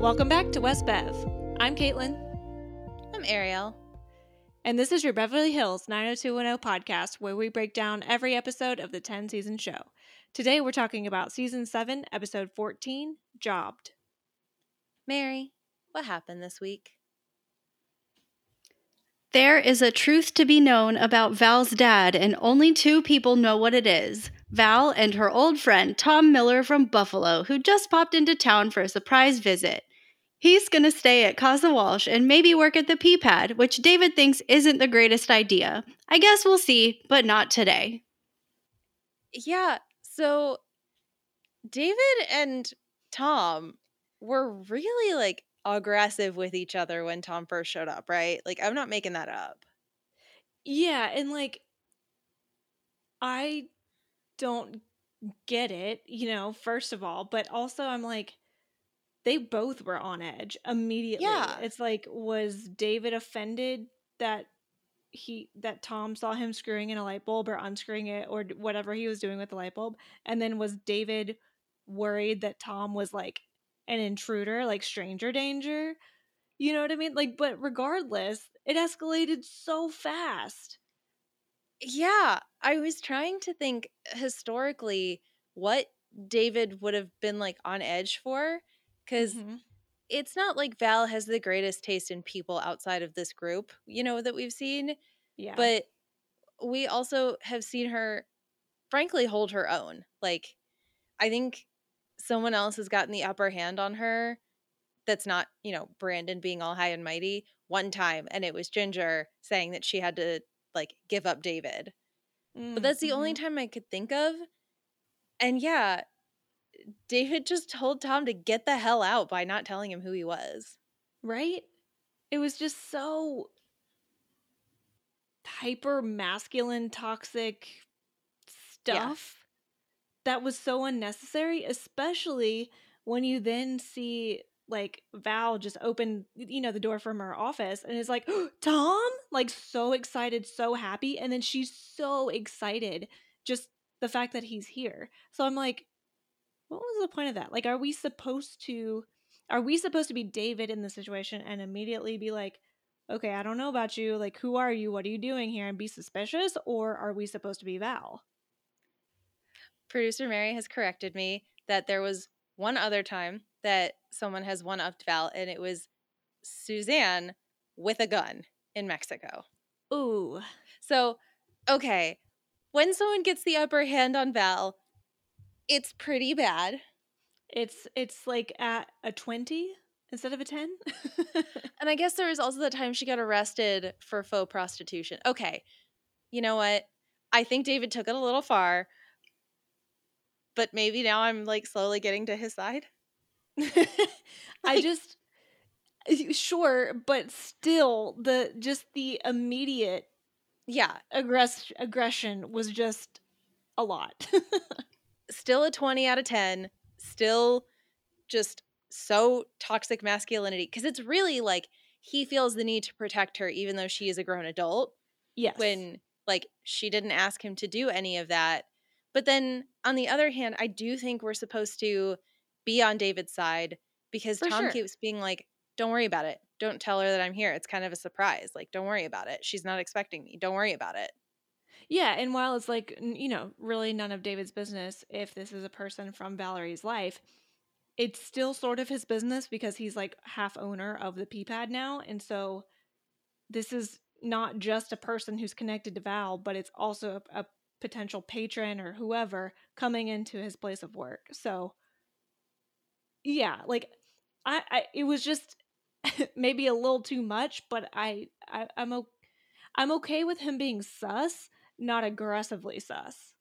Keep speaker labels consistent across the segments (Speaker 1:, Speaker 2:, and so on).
Speaker 1: Welcome back to West Bev. I'm Caitlin,
Speaker 2: I'm Ariel.
Speaker 1: and this is your Beverly Hills 90210 podcast where we break down every episode of the 10 season show. Today we're talking about season 7, episode 14, Jobbed.
Speaker 2: Mary, what happened this week?
Speaker 3: There is a truth to be known about Val's dad, and only two people know what it is Val and her old friend Tom Miller from Buffalo, who just popped into town for a surprise visit. He's going to stay at Casa Walsh and maybe work at the P pad, which David thinks isn't the greatest idea. I guess we'll see, but not today.
Speaker 2: Yeah, so David and Tom were really like aggressive with each other when Tom first showed up, right? Like, I'm not making that up.
Speaker 1: Yeah, and like, I don't get it, you know, first of all, but also I'm like, they both were on edge immediately.
Speaker 2: Yeah.
Speaker 1: It's like, was David offended that he that Tom saw him screwing in a light bulb or unscrewing it or whatever he was doing with the light bulb? And then was David worried that Tom was like an intruder, like stranger danger? You know what I mean? Like, but regardless, it escalated so fast.
Speaker 2: Yeah, I was trying to think historically what David would have been like on edge for because
Speaker 1: Mhm.
Speaker 2: it's not like Val has the greatest taste in people outside of this group, you know, that we've seen.
Speaker 1: Yeah.
Speaker 2: But we also have seen her, frankly, hold her own. Like, I think someone else has gotten the upper hand on her that's not, you know, Brandon being all high and mighty one time. And it was Ginger saying that she had to, like, give up David. But that's the only
Speaker 1: Mhm.
Speaker 2: time I could think of. And yeah, David just told Tom to get the hell out by not telling him who he was.
Speaker 1: right? It was just so hyper masculine, toxic stuff that was so unnecessary, especially when you then see like Val just open, you know, the door from her office and is like, Tom, like so excited, so happy. And then she's so excited just the fact that he's here. So I'm like, what was the point of that? Like, are we supposed to are we supposed to be David in the situation and immediately be like, okay, I don't know about you. Like, who are you? What are you doing here? And be suspicious? Or are we supposed to be Val?
Speaker 2: Producer Mary has corrected me that there was one other time that someone has one upped Val, and it was Suzanne with a gun in Mexico.
Speaker 1: Ooh.
Speaker 2: So, okay, when someone gets the upper hand on Val, it's pretty bad.
Speaker 1: It's it's like at a 20 instead of a 10.
Speaker 2: And I guess there was also the time she got arrested for faux prostitution. Okay, you know what? I think David took it a little far, but maybe now I'm like slowly getting to his side.
Speaker 1: I just sure, but still the just the immediate
Speaker 2: Yeah,
Speaker 1: aggress- aggression was just a lot.
Speaker 2: still a 20 out of 10 still just so toxic masculinity because it's really like he feels the need to protect her even though she is a grown adult
Speaker 1: yes.
Speaker 2: when like she didn't ask him to do any of that. But then on the other hand i do think we're supposed to be on david's side because
Speaker 1: For
Speaker 2: tom
Speaker 1: sure.
Speaker 2: keeps being like don't worry about it. Don't tell her that i'm here. It's kind of a surprise. Like don't worry about it. She's not expecting me. Don't worry about it
Speaker 1: Yeah, and while it's like, you know, really none of David's business if this is a person from Valerie's life, it's still sort of his business because he's like half owner of the P-pad now. And so this is not just a person who's connected to Val, but it's also a, a potential patron or whoever coming into his place of work. So yeah, like I, I it was just maybe a little too much, but I, I I'm o- I'm okay with him being sus, not aggressively sus.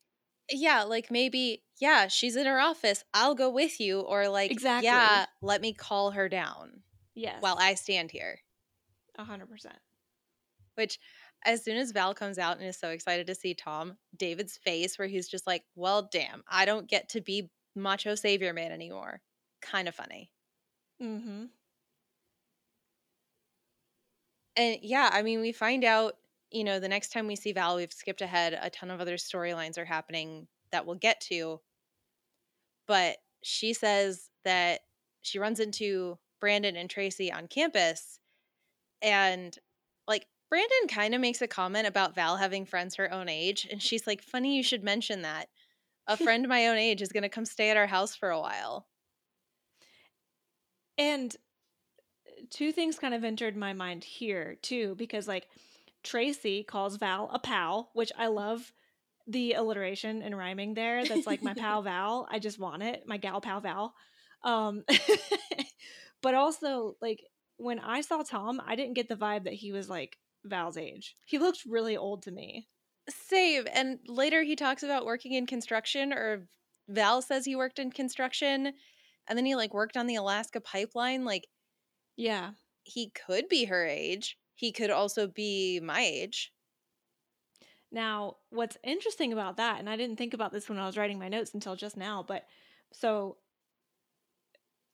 Speaker 2: yeah, like maybe, yeah, she's in her office. I'll go with you. Or like,
Speaker 1: Exactly.
Speaker 2: yeah, let me call her down
Speaker 1: Yes.
Speaker 2: while I stand here.
Speaker 1: a hundred percent.
Speaker 2: Which, as soon as Val comes out and is so excited to see Tom, David's face where he's just like, well, damn, I don't get to be macho savior man anymore. Kind of funny.
Speaker 1: Mm-hmm.
Speaker 2: And yeah, I mean, we find out, you know, the next time we see Val, we've skipped ahead. A ton of other storylines are happening that we'll get to. But she says that she runs into Brandon and Tracy on campus. And like Brandon kind of makes a comment about Val having friends her own age. And she's like, funny you should mention that. A friend my own age is going to come stay at our house for a while.
Speaker 1: And uh, two things kind of entered my mind here too, because like Tracy calls Val a pal, which I love the alliteration and rhyming there. That's like my pal Val. I just want it. My gal pal Val. Um, but also like when I saw Tom, I didn't get the vibe that he was like Val's age. He looked really old to me.
Speaker 2: Save. And later he talks about working in construction, or Val says he worked in construction, and then he like worked on the Alaska pipeline. Like,
Speaker 1: Yeah.
Speaker 2: he could be her age. He could also be my age.
Speaker 1: Now, what's interesting about that, and I didn't think about this when I was writing my notes until just now, but so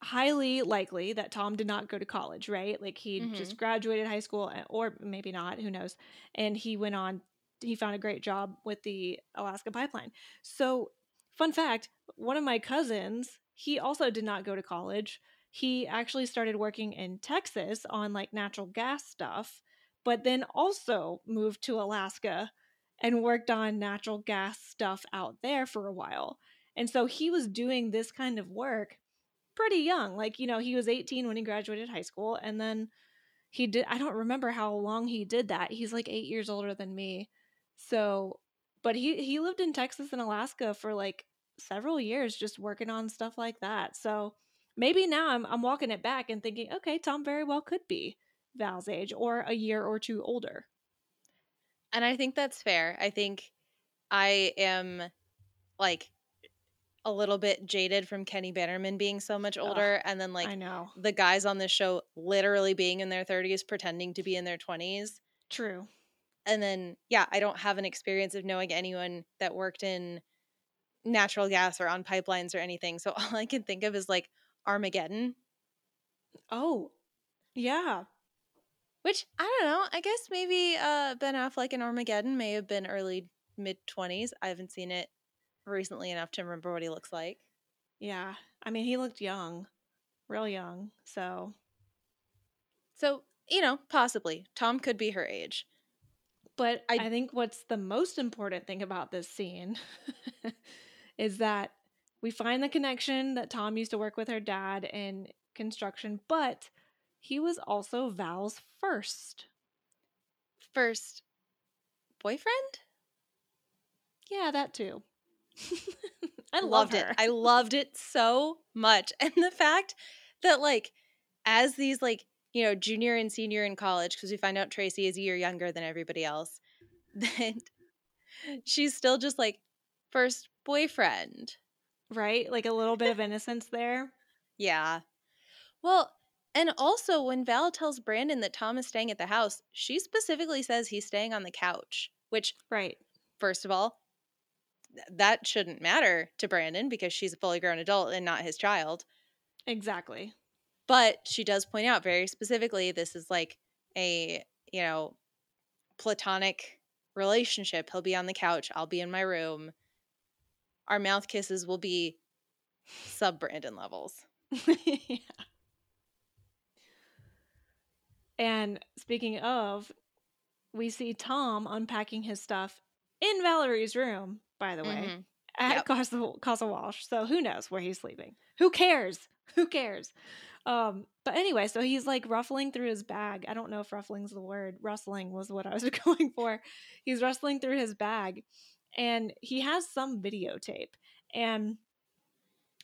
Speaker 1: highly likely that Tom did not go to college, right? Like he
Speaker 2: Mhm.
Speaker 1: just graduated high school, uh, or maybe not, who knows? And he went on, he found a great job with the Alaska pipeline. So, fun fact one of my cousins, he also did not go to college. He actually started working in Texas on like natural gas stuff, but then also moved to Alaska and worked on natural gas stuff out there for a while. And so he was doing this kind of work pretty young. Like, you know, he was 18 when he graduated high school and then he did I don't remember how long he did that. He's like 8 years older than me. So, but he he lived in Texas and Alaska for like several years just working on stuff like that. So, maybe now I'm I'm walking it back and thinking, okay, Tom very well could be Val's age or a year or two older.
Speaker 2: And I think that's fair. I think I am like a little bit jaded from Kenny Bannerman being so much
Speaker 1: Ugh,
Speaker 2: older and then like
Speaker 1: I know.
Speaker 2: the guys on this show literally being in their 30s pretending to be in their 20s.
Speaker 1: True.
Speaker 2: And then yeah, I don't have an experience of knowing anyone that worked in natural gas or on pipelines or anything. So all I can think of is like Armageddon,
Speaker 1: Oh. Yeah.
Speaker 2: which I don't know. I guess maybe uh Ben Affleck in Armageddon may have been early mid 20s. I haven't seen it recently enough to remember what he looks like.
Speaker 1: Yeah. I mean, he looked young. Real young. So,
Speaker 2: So, you know, possibly Tom could be her age.
Speaker 1: But I,
Speaker 2: I-
Speaker 1: think what's the most important thing about this scene is that we find the connection that Tom used to work with her dad in construction, but he was also Val's first.
Speaker 2: First boyfriend?
Speaker 1: Yeah, that too. I love
Speaker 2: loved it. I loved it so much. And the fact that like as these like, you know, junior and senior in college because we find out Tracy is a year younger than everybody else. That she's still just like first boyfriend.
Speaker 1: Right? Like a little bit of innocence there.
Speaker 2: Yeah. Well, and also when Val tells Brandon that Tom is staying at the house, she specifically says he's staying on the couch, which
Speaker 1: Right.
Speaker 2: first of all, th- that shouldn't matter to Brandon because she's a fully grown adult and not his child.
Speaker 1: Exactly.
Speaker 2: But she does point out very specifically this is like a, you know, platonic relationship. He'll be on the couch, I'll be in my room. Our mouth kisses will be sub Brandon levels.
Speaker 1: yeah. And speaking of, we see Tom unpacking his stuff in Valerie's room, by the way,
Speaker 2: Mhm.
Speaker 1: at
Speaker 2: Yep.
Speaker 1: Casa, Casa Walsh. So who knows where he's sleeping? Who cares? Who cares? Um, but anyway, so he's like ruffling through his bag. I don't know if ruffling's the word. Rustling was what I was going for. He's rustling through his bag and he has some videotape. And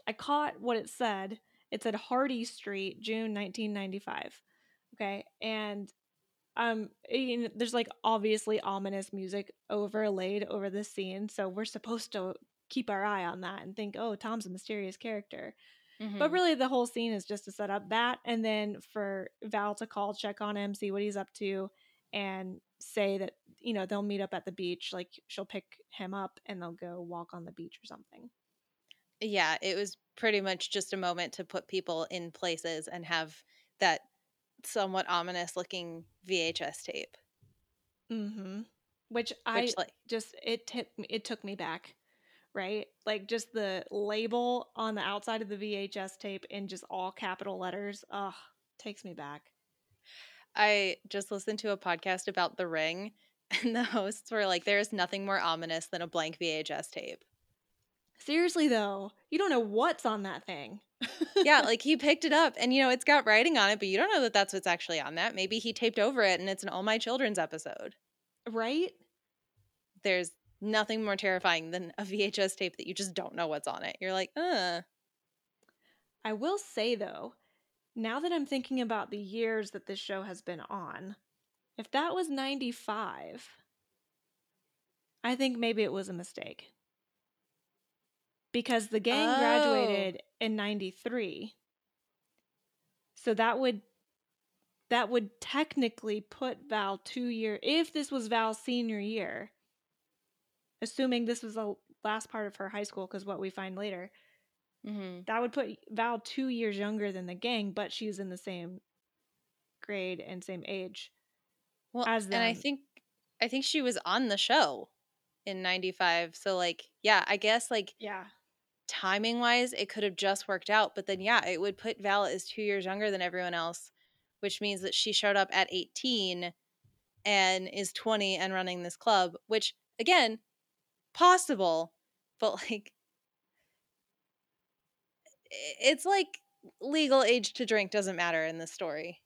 Speaker 1: I caught what it said. It said Hardy Street, June 1995. Okay. And um you know, there's like obviously ominous music overlaid over the scene. So we're supposed to keep our eye on that and think, oh, Tom's a mysterious character. But
Speaker 2: Mhm.
Speaker 1: really, the whole scene is just to set up that, and then for Val to call, check on him, see what he's up to, and say that you know they'll meet up at the beach. Like she'll pick him up, and they'll go walk on the beach or something.
Speaker 2: yeah, it was pretty much just a moment to put people in places and have that somewhat ominous looking VHS tape.
Speaker 1: Mm-hmm. Which I
Speaker 2: Which like
Speaker 1: just it took me it took me back right? Like just the label on the outside of the VHS tape in just all capital letters. Ugh, takes me back.
Speaker 2: I just listened to a podcast about The Ring, and the hosts were like, "There is nothing more ominous than a blank VHS tape."
Speaker 1: Seriously though, you don't know what's on that thing.
Speaker 2: yeah, like he picked it up, and you know it's got writing on it, but you don't know that that's what's actually on that. Maybe he taped over it, and it's an All My Children's episode.
Speaker 1: right?
Speaker 2: There's nothing more terrifying than a VHS tape that you just don't know what's on it. You're like, uh.
Speaker 1: I will say though, now that I'm thinking about the years that this show has been on, if that was 95, I think maybe it was a mistake. Because the gang
Speaker 2: Oh.
Speaker 1: graduated in 93. So that would that would technically put Val 2 year if this was Val's senior year. Assuming this was the last part of her high school cuz what we find later
Speaker 2: hmm
Speaker 1: that would put Val two years younger than the gang, but she's in the same grade and same age.
Speaker 2: Well,
Speaker 1: As
Speaker 2: and I think I think she was on the show in 95. So like, yeah, I guess like
Speaker 1: Yeah.
Speaker 2: timing wise it could have just worked out, but then yeah, it would put Val as 2 years younger than everyone else, which means that she showed up at 18 and is 20 and running this club, which again, possible, but like it's like legal age to drink doesn't matter in this story.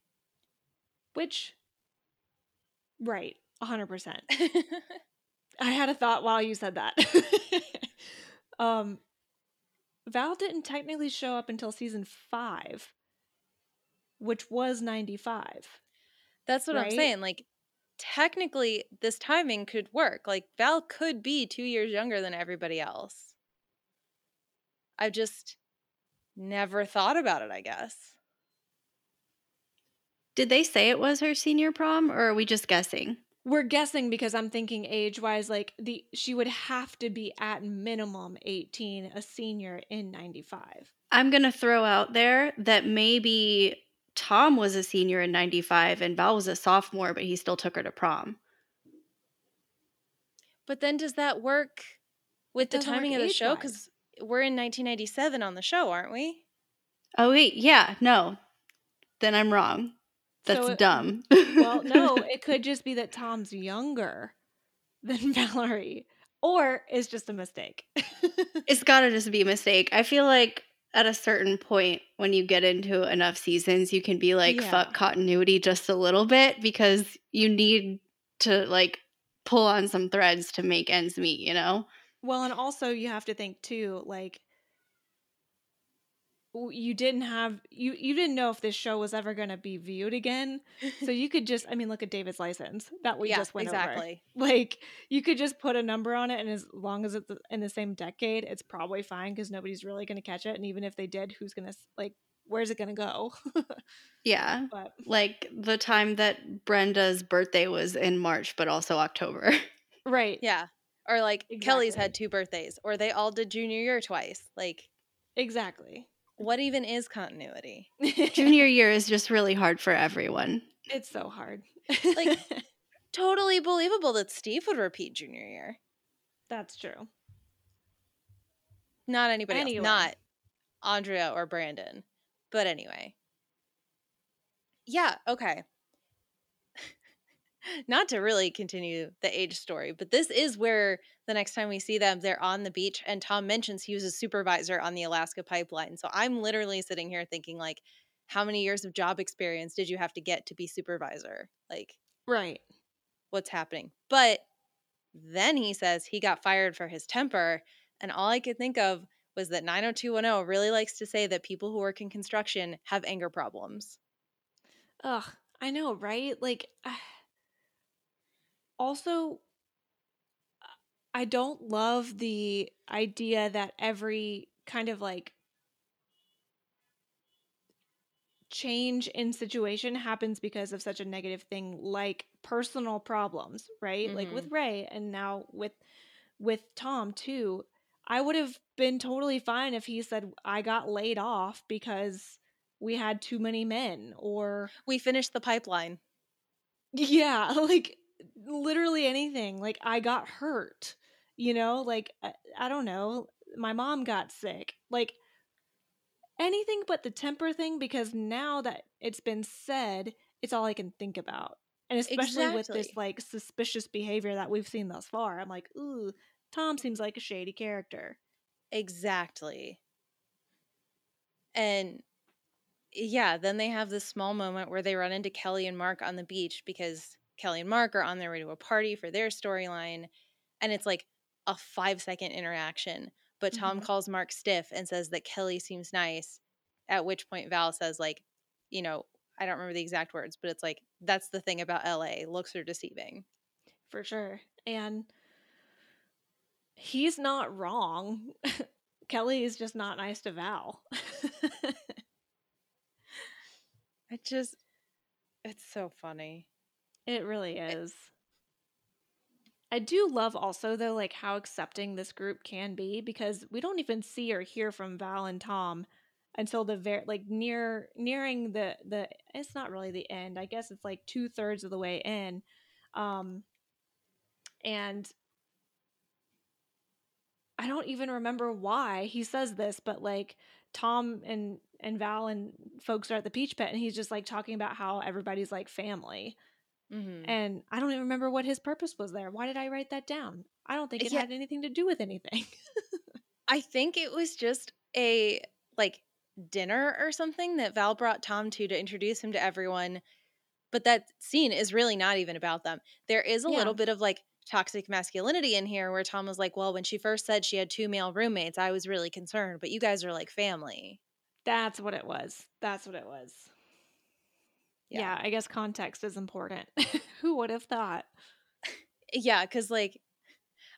Speaker 1: Which, right, 100%. I had a thought while you said that. um, Val didn't technically show up until season five, which was 95.
Speaker 2: That's what I'm saying. Like, technically, this timing could work. Like, Val could be two years younger than everybody else. I've just never thought about it, I guess.
Speaker 3: Did they say it was her senior prom, or are we just guessing?
Speaker 1: We're guessing because I'm thinking age wise, like the she would have to be at minimum 18, a senior in 95.
Speaker 3: I'm going to throw out there that maybe Tom was a senior in 95 and Val was a sophomore, but he still took her to prom.
Speaker 2: But then does that work with the timing of the show? Because we're in 1997 on the show, aren't we?
Speaker 3: Oh, wait. Yeah. No. Then I'm wrong. That's
Speaker 1: So it-
Speaker 3: dumb.
Speaker 1: Well, no, it could just be that Tom's younger than Valerie, or it's just a mistake.
Speaker 3: it's got to just be a mistake. I feel like at a certain point, when you get into enough seasons, you can be like,
Speaker 1: Yeah.
Speaker 3: fuck continuity just a little bit because you need to like pull on some threads to make ends meet, you know?
Speaker 1: Well, and also you have to think too, like you didn't have you you didn't know if this show was ever going to be viewed again so you could just i mean look at david's license that we
Speaker 2: yeah,
Speaker 1: just went over like you could just put a number on it and as long as it's in the same decade it's probably fine because nobody's really going to catch it and even if they did who's going to like where's it going to go
Speaker 3: Yeah.
Speaker 1: but
Speaker 3: Like the time that Brenda's birthday was in March, but also October.
Speaker 1: right
Speaker 2: Yeah. Or like Kelly's had two birthdays, or they all did junior year twice. Like,
Speaker 1: exactly
Speaker 2: what even is continuity?
Speaker 3: Junior year is just really hard for everyone.
Speaker 1: it's so hard
Speaker 2: Like- Totally believable that Steve would repeat junior year.
Speaker 1: that's true
Speaker 2: Not anybody
Speaker 1: Anyway.
Speaker 2: else. Not Andrea or Brandon. But anyway. Yeah, okay. Not to really continue the age story, but this is where the next time we see them, they're on the beach, and Tom mentions he was a supervisor on the Alaska pipeline. So I'm literally sitting here thinking, like, how many years of job experience did you have to get to be supervisor? Like,
Speaker 1: right
Speaker 2: what's happening. But then he says he got fired for his temper. And all I could think of was that 90210 really likes to say that people who work in construction have anger problems.
Speaker 1: Ugh, I know, right? Like, also, I don't love the idea that every kind of like change in situation happens because of such a negative thing like personal problems, right? Like with mm-hmm. Ray and now with with Tom too. I would have been totally fine if he said I got laid off because we had too many men or
Speaker 2: We finished the pipeline.
Speaker 1: yeah, like literally anything. Like I got hurt You know, like I, I don't know, my mom got sick. Like anything but the temper thing because now that it's been said, it's all I can think about. And especially with this like suspicious behavior that we've seen thus far, I'm like, ooh, Tom seems like a shady character.
Speaker 2: Exactly. And yeah, then they have this small moment where they run into Kelly and Mark on the beach because Kelly and Mark are on their way to a party for their storyline. And it's like a five second interaction. But Tom
Speaker 1: Mhm.
Speaker 2: calls Mark stiff and says that Kelly seems nice. At which point Val says, like, you know, I don't remember the exact words, but it's like, that's the thing about LA. Looks are deceiving.
Speaker 1: For sure. And he's not wrong. Kelly is just not nice to Val.
Speaker 2: I just, it's so funny.
Speaker 1: It really is. I do love also though like how accepting this group can be because we don't even see or hear from Val and Tom until the very like near nearing the the it's not really the end. I guess it's like two thirds of the way in. Um and I don't even remember why he says this, but like Tom and and Val and folks are at the Peach Pit, and he's just like talking about how everybody's like family.
Speaker 2: Hmm
Speaker 1: And I don't even remember what his purpose was there. Why did I write that down? I don't think it
Speaker 2: Yeah.
Speaker 1: had anything to do with anything.
Speaker 2: I think it was just a like dinner or something that Val brought Tom to to introduce him to everyone. But that scene is really not even about them. There is a
Speaker 1: Yeah.
Speaker 2: little bit of like toxic masculinity in here where Tom was like, Well, when she first said she had two male roommates, I was really concerned, but you guys are like family.
Speaker 1: That's what it was. That's what it was.
Speaker 2: Yeah.
Speaker 1: Yeah, I guess context is important. Who would have thought?
Speaker 2: Yeah, because like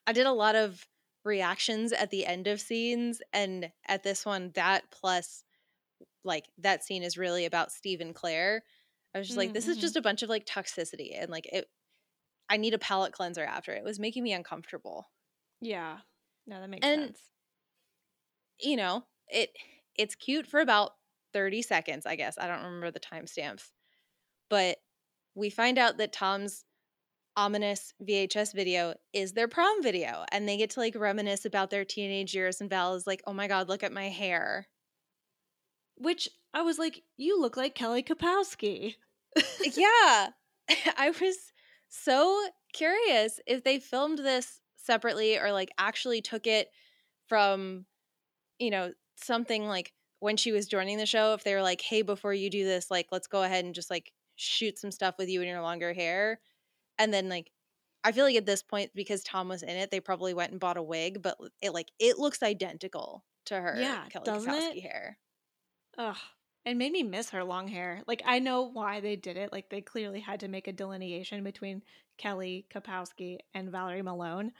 Speaker 2: I did a lot of reactions at the end of scenes, and at this one, that plus like that scene is really about Steve and Claire. I was just like, this is
Speaker 1: Mm-hmm.
Speaker 2: just a bunch of like toxicity, and like it. I need a palate cleanser after it. It was making me uncomfortable.
Speaker 1: Yeah. No, that makes
Speaker 2: And-
Speaker 1: sense.
Speaker 2: You know, it it's cute for about thirty seconds, I guess. I don't remember the timestamps, but we find out that Tom's ominous VHS video is their prom video, and they get to like reminisce about their teenage years. And Val is like, "Oh my god, look at my hair."
Speaker 1: Which I was like, you look like Kelly Kapowski.
Speaker 2: Eh, yeah. I was so curious if they filmed this separately or like actually took it from, you know, something like when she was joining the show, if they were like, hey, before you do this, like, let's go ahead and just like shoot some stuff with you in your longer hair. And then, like, I feel like at this point, because Tom was in it, they probably went and bought a wig, but it like it looks identical to her
Speaker 1: Yeah,
Speaker 2: Kelly
Speaker 1: doesn't
Speaker 2: Kapowski
Speaker 1: it?
Speaker 2: hair.
Speaker 1: Ugh. It made me miss her long hair. Like I know why they did it. Like they clearly had to make a delineation between Kelly Kapowski and Valerie Malone,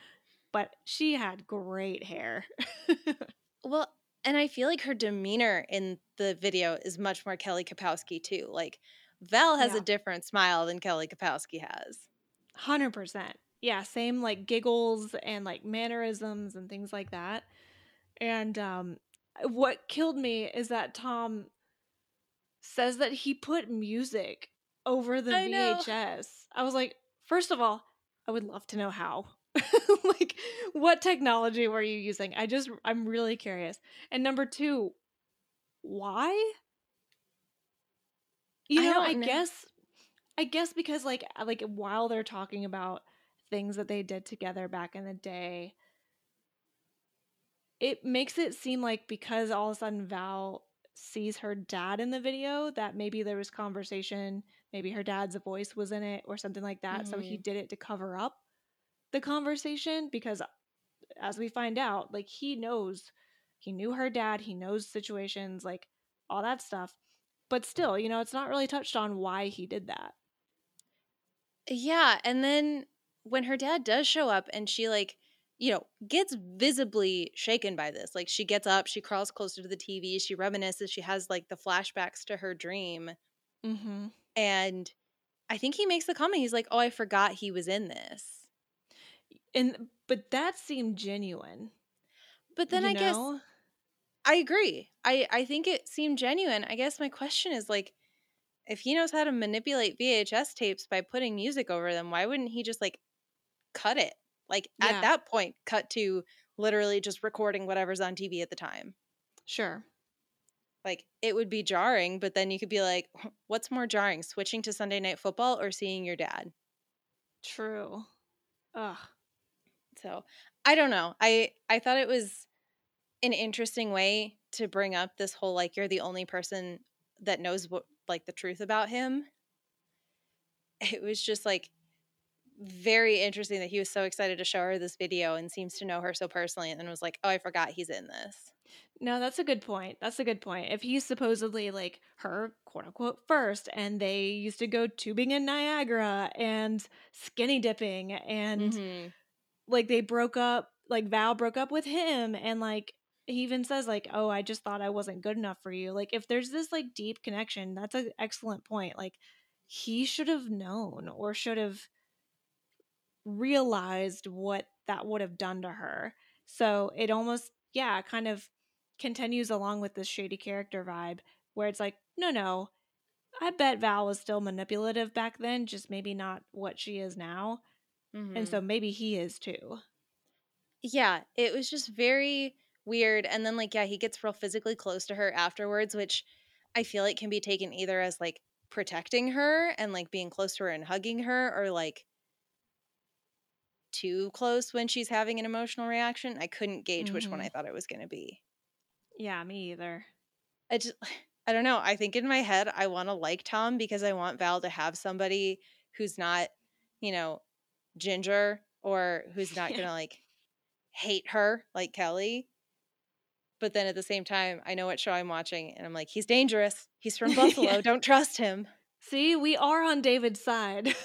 Speaker 1: but she had great hair.
Speaker 2: Well, and I feel like her demeanor in the video is much more Kelly Kapowski too. Like Val has
Speaker 1: Yeah.
Speaker 2: a different smile than Kelly Kapowski has.
Speaker 1: Hundred percent. Yeah, same like giggles and like mannerisms and things like that. And um what killed me is that Tom says that he put music over the
Speaker 2: I know.
Speaker 1: VHS. I was like, first of all, I would love to know how. like what technology were you using? I just I'm really curious. And number 2, why? You know,
Speaker 2: don't
Speaker 1: I
Speaker 2: know.
Speaker 1: guess I guess because like uh, like while they're talking about things that they did together back in the day, it makes it seem like because all of a sudden Val sees her dad in the video that maybe there was conversation, maybe her dad's voice was in it or something like that. So he did it to cover up the conversation because as we find out, like he knows he knew her dad, he knows situations, like all that stuff. But still, you know, it's not really touched on why he did that.
Speaker 2: Yeah, and then when her dad does show up and she like, you know, gets visibly shaken by this. Like she gets up, she crawls closer to the TV, she reminisces, she has like the flashbacks to her dream.
Speaker 1: Mm-hmm.
Speaker 2: And I think he makes the comment, he's like, "Oh, I forgot he was in this."
Speaker 1: And but that seemed genuine.
Speaker 2: But then
Speaker 1: you
Speaker 2: I guess
Speaker 1: know?
Speaker 2: I agree. I I think it seemed genuine. I guess my question is like if he knows how to manipulate VHS tapes by putting music over them, why wouldn't he just like cut it? Like
Speaker 1: Yeah.
Speaker 2: at that point, cut to literally just recording whatever's on TV at the time.
Speaker 1: Sure.
Speaker 2: Like it would be jarring, but then you could be like, what's more jarring, switching to Sunday Night Football or seeing your dad?
Speaker 1: True. Ugh.
Speaker 2: So I don't know. I I thought it was an interesting way to bring up this whole like you're the only person that knows what like the truth about him. It was just like very interesting that he was so excited to show her this video and seems to know her so personally and then was like, "Oh, I forgot he's in this."
Speaker 1: No, that's a good point. That's a good point. If he's supposedly like her quote unquote first, and they used to go tubing in Niagara and skinny dipping, and
Speaker 2: Mhm.
Speaker 1: like they broke up, like Val broke up with him, and like he even says like, "Oh, I just thought I wasn't good enough for you." Like if there's this like deep connection, that's an excellent point. Like he should have known or should have realized what that would have done to her. So it almost, yeah, kind of continues along with this shady character vibe where it's like, no, no, I bet Val was still manipulative back then, just maybe not what she is now. And
Speaker 2: Mhm.
Speaker 1: so maybe he is too.
Speaker 2: Yeah, it was just very weird. And then, like, yeah, he gets real physically close to her afterwards, which I feel like can be taken either as like protecting her and like being close to her and hugging her, or like too close when she's having an emotional reaction. I couldn't gauge which one. I mm-hmm. thought it was going to be.
Speaker 1: Yeah, me either.
Speaker 2: I just, I don't know. I think in my head, I want to like Tom because I want Val to have somebody who's not, you know, ginger or who's not going to like hate her like Kelly. But then at the same time, I know what show I'm watching and I'm like, he's dangerous. He's from Buffalo. Don't trust him.
Speaker 1: See, we are on David's side.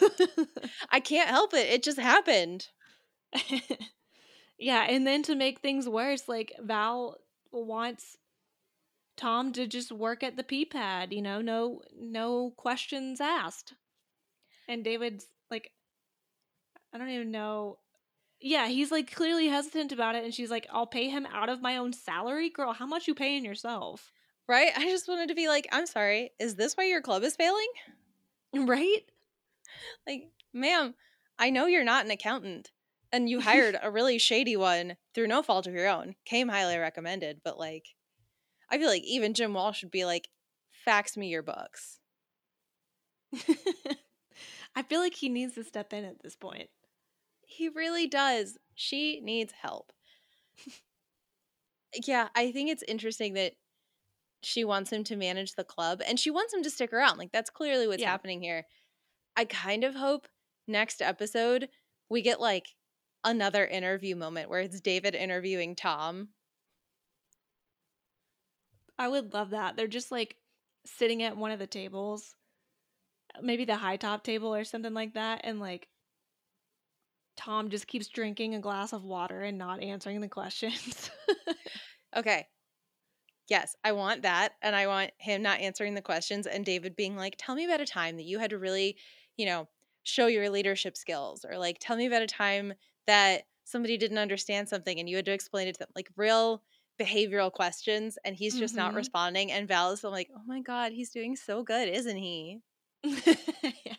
Speaker 2: I can't help it. It just happened.
Speaker 1: yeah, and then to make things worse, like Val wants Tom to just work at the pee pad, you know, no no questions asked. And David's like I don't even know. Yeah, he's like clearly hesitant about it and she's like, "I'll pay him out of my own salary." Girl, how much you paying yourself?
Speaker 2: Right? I just wanted to be like, I'm sorry. Is this why your club is failing?
Speaker 1: Right?
Speaker 2: Like, ma'am, I know you're not an accountant and you hired a really shady one through no fault of your own. Came highly recommended, but like, I feel like even Jim Walsh would be like, fax me your books.
Speaker 1: I feel like he needs to step in at this point.
Speaker 2: He really does. She needs help. yeah, I think it's interesting that she wants him to manage the club and she wants him to stick around. Like, that's clearly what's
Speaker 1: Yeah.
Speaker 2: happening here. I kind of hope next episode we get like another interview moment where it's David interviewing Tom.
Speaker 1: I would love that. They're just like sitting at one of the tables, maybe the high top table or something like that, and like Tom just keeps drinking a glass of water and not answering the questions.
Speaker 2: Okay. Yes, I want that. And I want him not answering the questions and David being like, tell me about a time that you had to really, you know, show your leadership skills or like, tell me about a time that somebody didn't understand something and you had to explain it to them, like real behavioral questions. And he's just not
Speaker 1: Mhm.
Speaker 2: responding. And Val is like, oh my God, he's doing so good, isn't he?
Speaker 1: Yeah.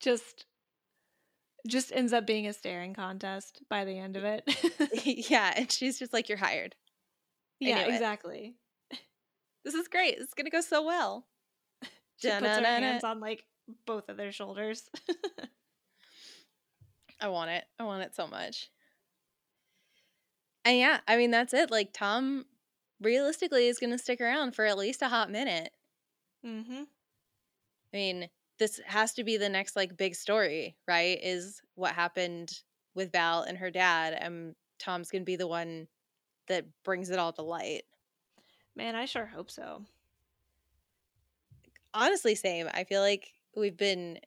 Speaker 1: Just just ends up being a staring contest by the end of it.
Speaker 2: yeah. And she's just like, you're hired.
Speaker 1: yeah,
Speaker 2: it.
Speaker 1: exactly.
Speaker 2: This is great. This is going to go so well.
Speaker 1: She puts her hands on like both of their shoulders.
Speaker 2: I want it. I want it so much. And yeah, I mean that's it. Like Tom realistically is going to stick around for at least a hot minute.
Speaker 1: mm-hmm.
Speaker 2: I mean, this has to be the next like big story, right? Is what happened with Val and her dad and Tom's going to be the one that brings it all to light.
Speaker 1: Man, I sure hope so.
Speaker 2: Honestly, same. I feel like we've been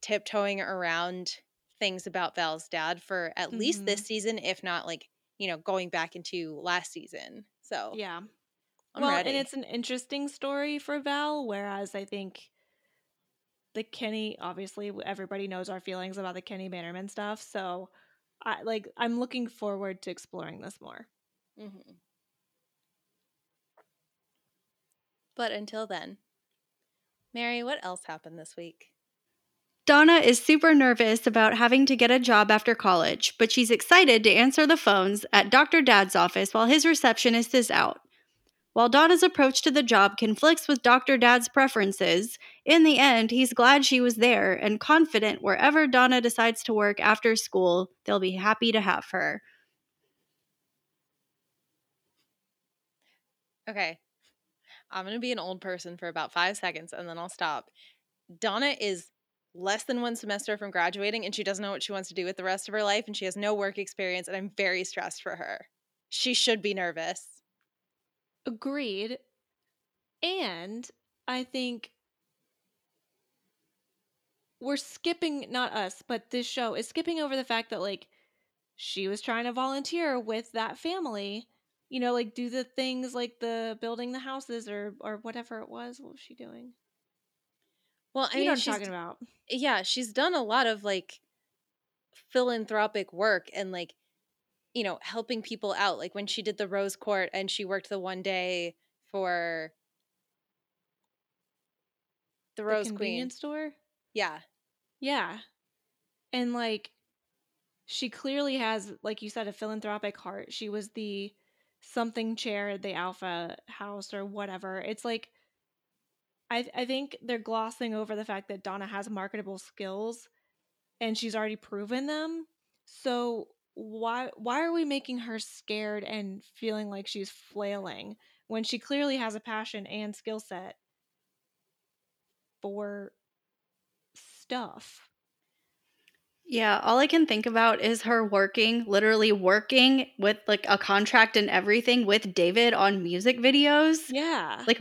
Speaker 2: tiptoeing around things about Val's dad for at least this mm-hmm. season, if not like, you know, going back into last season. So,
Speaker 1: Yeah.
Speaker 2: I'm
Speaker 1: well,
Speaker 2: ready.
Speaker 1: and it's an interesting story for Val, whereas I think the Kenny, obviously, everybody knows our feelings about the Kenny Bannerman stuff. So, I like, I'm looking forward to exploring this more.
Speaker 2: hmm But until then, Mary, what else happened this week?
Speaker 3: Donna is super nervous about having to get a job after college, but she's excited to answer the phones at Dr. Dad's office while his receptionist is out. While Donna's approach to the job conflicts with Dr. Dad's preferences, in the end, he's glad she was there and confident wherever Donna decides to work after school, they'll be happy to have her.
Speaker 2: Okay. I'm going to be an old person for about five seconds and then I'll stop. Donna is less than one semester from graduating and she doesn't know what she wants to do with the rest of her life and she has no work experience and I'm very stressed for her. She should be nervous.
Speaker 1: Agreed. And I think we're skipping not us, but this show is skipping over the fact that like she was trying to volunteer with that family you know, like do the things like the building the houses or or whatever it was. What was she doing?
Speaker 2: Well, I
Speaker 1: you
Speaker 2: mean,
Speaker 1: know what I'm talking about.
Speaker 2: yeah, she's done a lot of like philanthropic work and like, you know, helping people out. Like when she did the Rose Court and she worked the one day for the
Speaker 1: The
Speaker 2: Rose Queen.
Speaker 1: convenience store.
Speaker 2: Yeah.
Speaker 1: Yeah, and like she clearly has, like you said, a philanthropic heart. She was the something chair at the Alpha House or whatever. It's like I I think they're glossing over the fact that Donna has marketable skills and she's already proven them. So why why are we making her scared and feeling like she's flailing when she clearly has a passion and skill set for stuff?
Speaker 3: Yeah, all I can think about is her working, literally working with like a contract and everything with David on music videos.
Speaker 1: Yeah.
Speaker 3: Like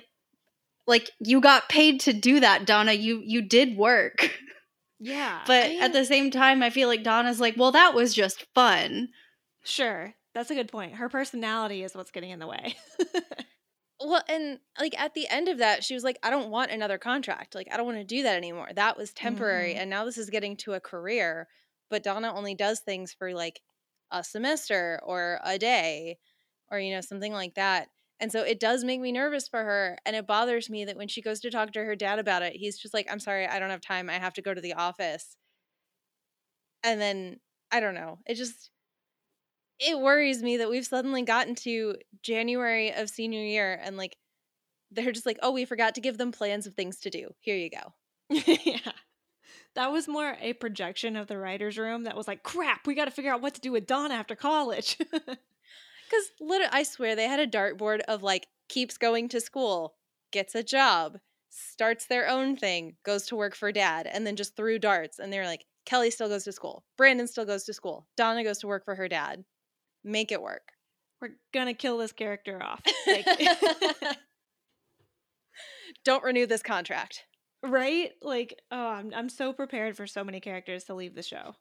Speaker 3: like you got paid to do that, Donna. You you did work.
Speaker 1: yeah.
Speaker 3: But
Speaker 1: I-
Speaker 3: at the same time, I feel like Donna's like, "Well, that was just fun."
Speaker 1: Sure. That's a good point. Her personality is what's getting in the way.
Speaker 2: Well, and like at the end of that, she was like, I don't want another contract. Like, I don't want to do that anymore. That was temporary.
Speaker 1: Mhm.
Speaker 2: And now this is getting to a career. But Donna only does things for like a semester or a day or, you know, something like that. And so it does make me nervous for her. And it bothers me that when she goes to talk to her dad about it, he's just like, I'm sorry, I don't have time. I have to go to the office. And then I don't know. It just, it worries me that we've suddenly gotten to January of senior year and like they're just like, oh, we forgot to give them plans of things to do. Here you go.
Speaker 1: yeah. That was more a projection of the writer's room that was like, crap, we got to figure out what to do with Donna after college.
Speaker 2: Because literally, I swear they had a dartboard of like, keeps going to school, gets a job, starts their own thing, goes to work for dad, and then just threw darts. And they're like, Kelly still goes to school. Brandon still goes to school. Donna goes to work for her dad. Make it work.
Speaker 1: We're going to kill this character off. Like,
Speaker 2: Don't renew this contract.
Speaker 1: right? Like, oh, I'm, I'm so prepared for so many characters to leave the show.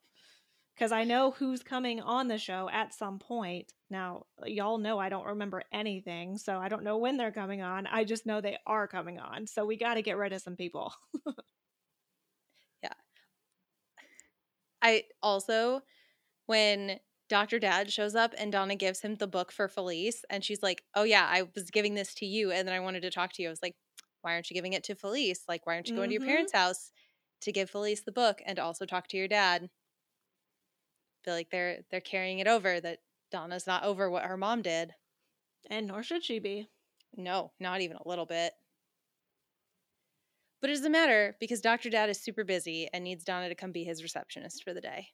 Speaker 1: Because I know who's coming on the show at some point. Now, y'all know I don't remember anything, so I don't know when they're coming on. I just know they are coming on. So we got to get rid of some people. Yeah.
Speaker 2: I also, when Dr. Dad shows up and Donna gives him the book for Felice, and she's like, Oh, yeah, I was giving this to you, and then I wanted to talk to you. I was like, Why aren't you giving it to Felice? Like, why aren't you going to
Speaker 1: Mhm.
Speaker 2: your parents' house to give Felice the book and also talk to your dad? Feel like they're they're carrying it over that Donna's not over what her mom did.
Speaker 1: And nor should she be.
Speaker 2: No, not even a little bit. But it doesn't matter because Dr. Dad is super busy and needs Donna to come be his receptionist for the day.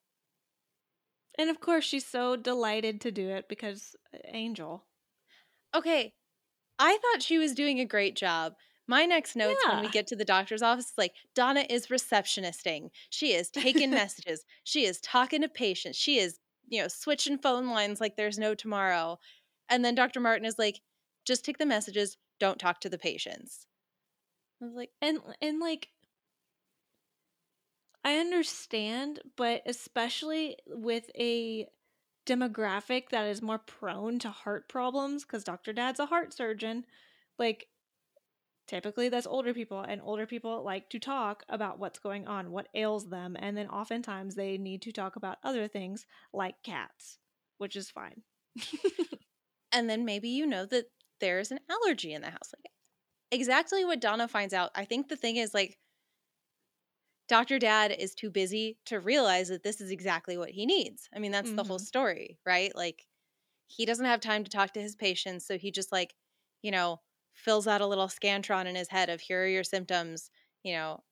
Speaker 1: And of course, she's so delighted to do it because uh, Angel.
Speaker 2: Okay, I thought she was doing a great job. My next notes when we get to the doctor's office is like Donna is receptionisting. She is taking messages. She is talking to patients. She is, you know, switching phone lines like there's no tomorrow. And then Dr. Martin is like, just take the messages, don't talk to the patients. I was like,
Speaker 1: And and like I understand, but especially with a demographic that is more prone to heart problems cuz Dr. Dad's a heart surgeon, like typically that's older people and older people like to talk about what's going on, what ails them, and then oftentimes they need to talk about other things like cats, which is fine.
Speaker 2: and then maybe you know that there's an allergy in the house. Like exactly what Donna finds out. I think the thing is like Dr. Dad is too busy to realize that this is exactly what he needs. I mean, that's the whole
Speaker 1: Mhm.
Speaker 2: story, right? Like, he doesn't have time to talk to his patients. So he just, like, you know, fills out a little Scantron in his head of here are your symptoms. You know,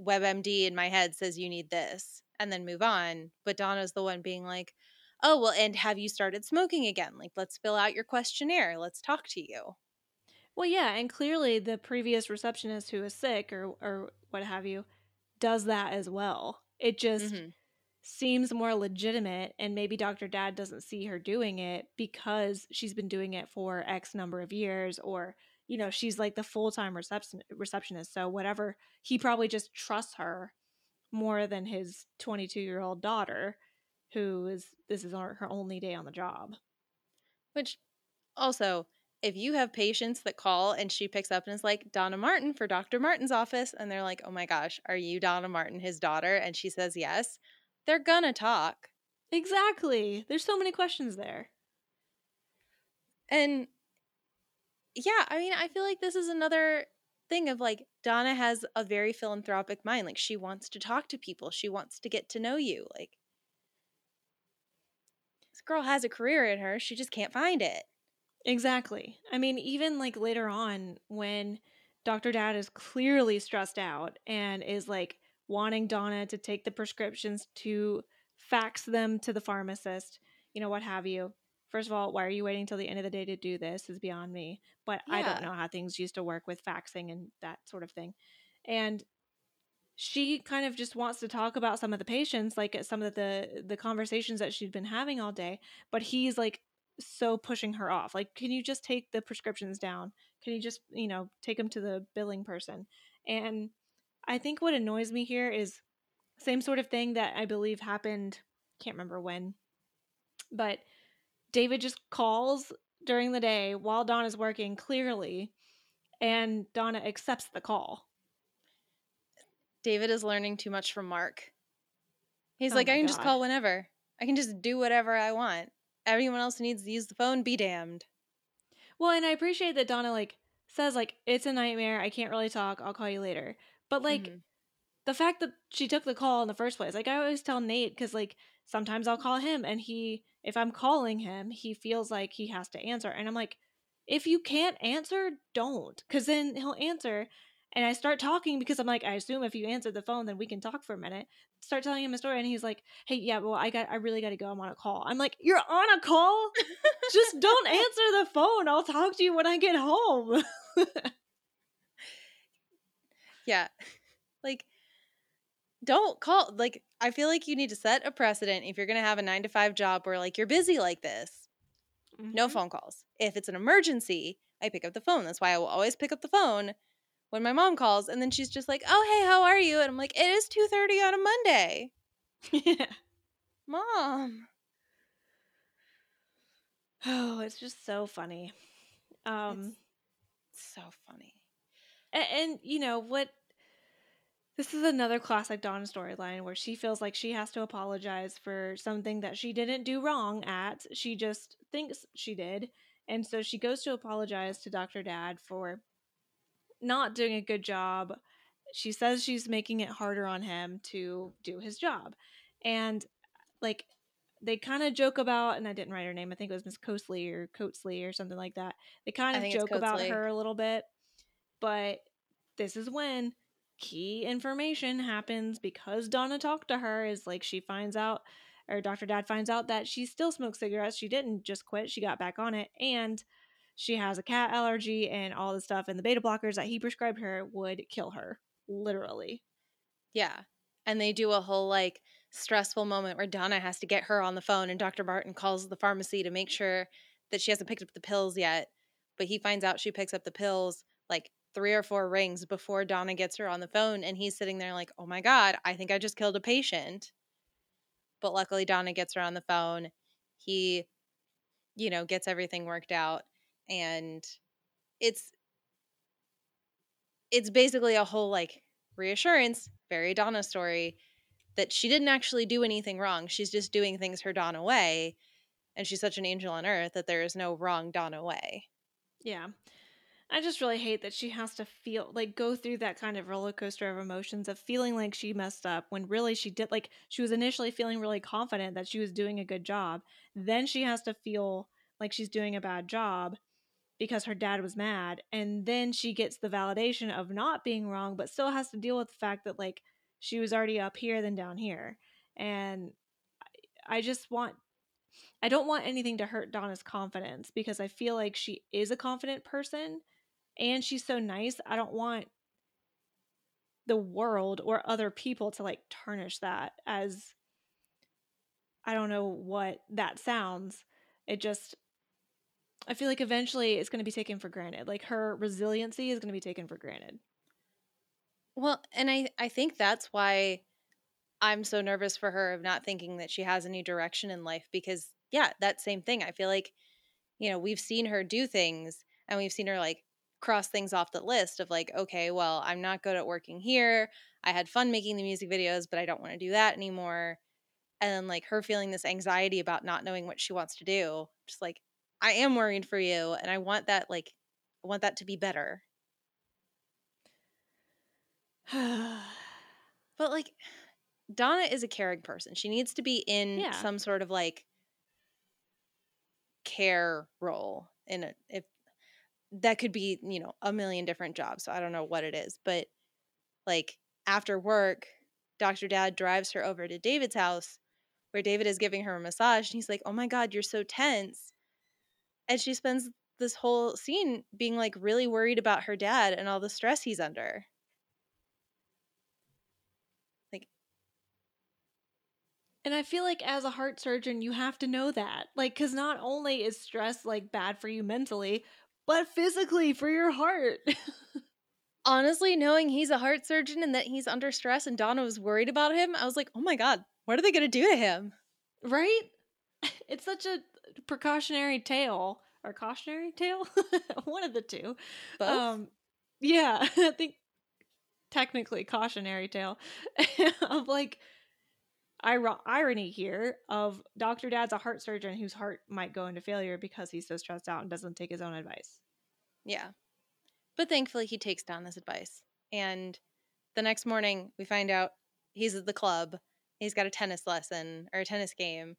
Speaker 2: WebMD in my head says you need this, and then move on. But Donna's the one being like, oh, well, and have you started smoking again? Like, let's fill out your questionnaire. Let's talk to you.
Speaker 1: Well, yeah, and clearly the previous receptionist who is sick or or what have you does that as well. It just
Speaker 2: Mhm.
Speaker 1: seems more legitimate and maybe Dr. Dad doesn't see her doing it because she's been doing it for X number of years or you know, she's like the full-time reception receptionist. So whatever, he probably just trusts her more than his 22-year-old daughter who is this is her her only day on the job.
Speaker 2: Which also, if you have patients that call and she picks up and is like, Donna Martin for Dr. Martin's office, and they're like, oh my gosh, are you Donna Martin, his daughter? And she says yes, they're gonna talk.
Speaker 1: Exactly. There's so many questions there.
Speaker 2: And yeah, I mean, I feel like this is another thing of like Donna has a very philanthropic mind. Like she wants to talk to people, she wants to get to know you. Like this girl has a career in her, she just can't find it.
Speaker 1: Exactly. I mean, even like later on when Dr. Dad is clearly stressed out and is like wanting Donna to take the prescriptions to fax them to the pharmacist, you know, what have you. First of all, why are you waiting till the end of the day to do this is beyond me. But I don't know how things used to work with faxing and that sort of thing. And she kind of just wants to talk about some of the patients, like uh, some of the the conversations that she'd been having all day, but he's like so pushing her off. Like, can you just take the prescriptions down? Can you just, you know, take them to the billing person? And I think what annoys me here is same sort of thing that I believe happened, can't remember when, but David just calls during the day while Donna's working clearly, and Donna accepts the call.
Speaker 2: David is learning too much from Mark. He's
Speaker 1: Oh
Speaker 2: like, I can just call whenever. I can just do whatever I want. Everyone else needs to use the phone, be damned.
Speaker 1: Well, and I appreciate that Donna like says like it's a nightmare. I can't really talk. I'll call you later. But like
Speaker 2: Mhm.
Speaker 1: the fact that she took the call in the first place, like I always tell Nate because like sometimes I'll call him and he, if I'm calling him, he feels like he has to answer, and I'm like, if you can't answer, don't, because then he'll answer. And I start talking because I'm like, I assume if you answer the phone, then we can talk for a minute. Start telling him a story, and he's like, "Hey, yeah, well, I got, I really got to go. I'm on a call." I'm like, "You're on a call? Just don't answer the phone. I'll talk to you when I get home."
Speaker 2: Yeah. Like, don't call. Like, I feel like you need to set a precedent if you're going to have a nine to five job where, like, you're busy like this. No
Speaker 1: Mhm.
Speaker 2: phone calls. If it's an emergency, I pick up the phone. That's why I will always pick up the phone when my mom calls. And then she's just like, oh, hey, how are you? And I'm like, it is 2.30 on a Monday.
Speaker 1: yeah.
Speaker 2: Mom.
Speaker 1: Oh, it's just so funny. Um,
Speaker 2: It's so funny.
Speaker 1: and, and you know what? This is another classic Dawn storyline where she feels like she has to apologize for something that she didn't do wrong at. She just thinks she did. And so she goes to apologize to Dr. Dad for not doing a good job. She says she's making it harder on him to do his job. And like they kind of joke about, and I didn't write her name, I think it was Miss Coasley or Coatsley or something like that. They kind of joke about her a little bit. But this is when key information happens because Donna talked to her is like she finds out or Dr. Dad finds out that she still smokes cigarettes. She didn't just quit, she got back on it and she has a cat allergy and all the stuff and the beta blockers that he prescribed her would kill her literally.
Speaker 2: Yeah. And they do a whole like stressful moment where Donna has to get her on the phone and Dr. Martin calls the pharmacy to make sure that she hasn't picked up the pills yet. But he finds out she picks up the pills like three or four rings before Donna gets her on the phone. And he's sitting there like, oh my God, I think I just killed a patient. But luckily, Donna gets her on the phone. He, you know, gets everything worked out. And it's, it's basically a whole like reassurance, very Donna story that she didn't actually do anything wrong. She's just doing things her Donna way. And she's such an angel on earth that there is no wrong Donna way.
Speaker 1: Yeah. I just really hate that she has to feel like go through that kind of roller coaster of emotions of feeling like she messed up when really she did like she was initially feeling really confident that she was doing a good job. Then she has to feel like she's doing a bad job because her dad was mad and then she gets the validation of not being wrong but still has to deal with the fact that like she was already up here than down here. And I just want I don't want anything to hurt Donna's confidence because I feel like she is a confident person and she's so nice. I don't want the world or other people to like tarnish that as I don't know what that sounds. It just I feel like eventually it's going to be taken for granted. Like her resiliency is going to be taken for granted.
Speaker 2: Well, and I I think that's why I'm so nervous for her of not thinking that she has any direction in life because yeah, that same thing. I feel like you know, we've seen her do things and we've seen her like cross things off the list of like, okay, well, I'm not good at working here. I had fun making the music videos, but I don't want to do that anymore. And then like her feeling this anxiety about not knowing what she wants to do. Just like, I am worried for you and I want that like I want that to be better. but like Donna is a caring person. She needs to be in
Speaker 1: Yeah.
Speaker 2: some sort of like care role in a if that could be, you know, a million different jobs. So I don't know what it is, but like after work, Dr. Dad drives her over to David's house where David is giving her a massage and he's like, "Oh my god, you're so tense." And she spends this whole scene being like really worried about her dad and all the stress he's under.
Speaker 1: Like And I feel like as a heart surgeon, you have to know that. Like, because not only is stress like bad for you mentally, but physically for your heart.
Speaker 2: Honestly, knowing he's a heart surgeon and that he's under stress and Donna was worried about him, I was like, "Oh my god, what are they going to do to him?"
Speaker 1: right? It's such a precautionary tale or cautionary tale. One of the two.
Speaker 2: Both?
Speaker 1: Um, yeah, I think technically cautionary tale of like irony here of Dr. Dad's a heart surgeon whose heart might go into failure because he's so stressed out and doesn't take his own advice.
Speaker 2: Yeah. But thankfully, he takes Donna's advice. And the next morning, we find out he's at the club. He's got a tennis lesson or a tennis game.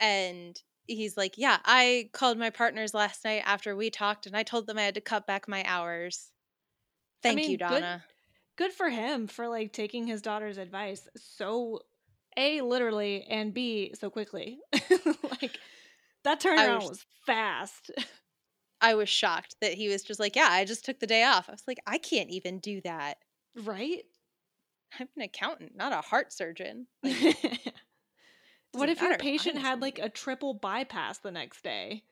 Speaker 2: And he's like, Yeah, I called my partners last night after we talked and I told them I had to cut back my hours. Thank
Speaker 1: mean,
Speaker 2: you,
Speaker 1: good-
Speaker 2: Donna.
Speaker 1: Good for him for like taking his daughter's advice so A literally and B so quickly. like that turnaround
Speaker 2: was-
Speaker 1: was fast.
Speaker 2: I was shocked that he was just like, Yeah, I just took the day off. I was like, I can't even do that.
Speaker 1: right?
Speaker 2: I'm an accountant, not a heart surgeon.
Speaker 1: what
Speaker 2: doesn't
Speaker 1: if your patient had like a triple bypass the next day?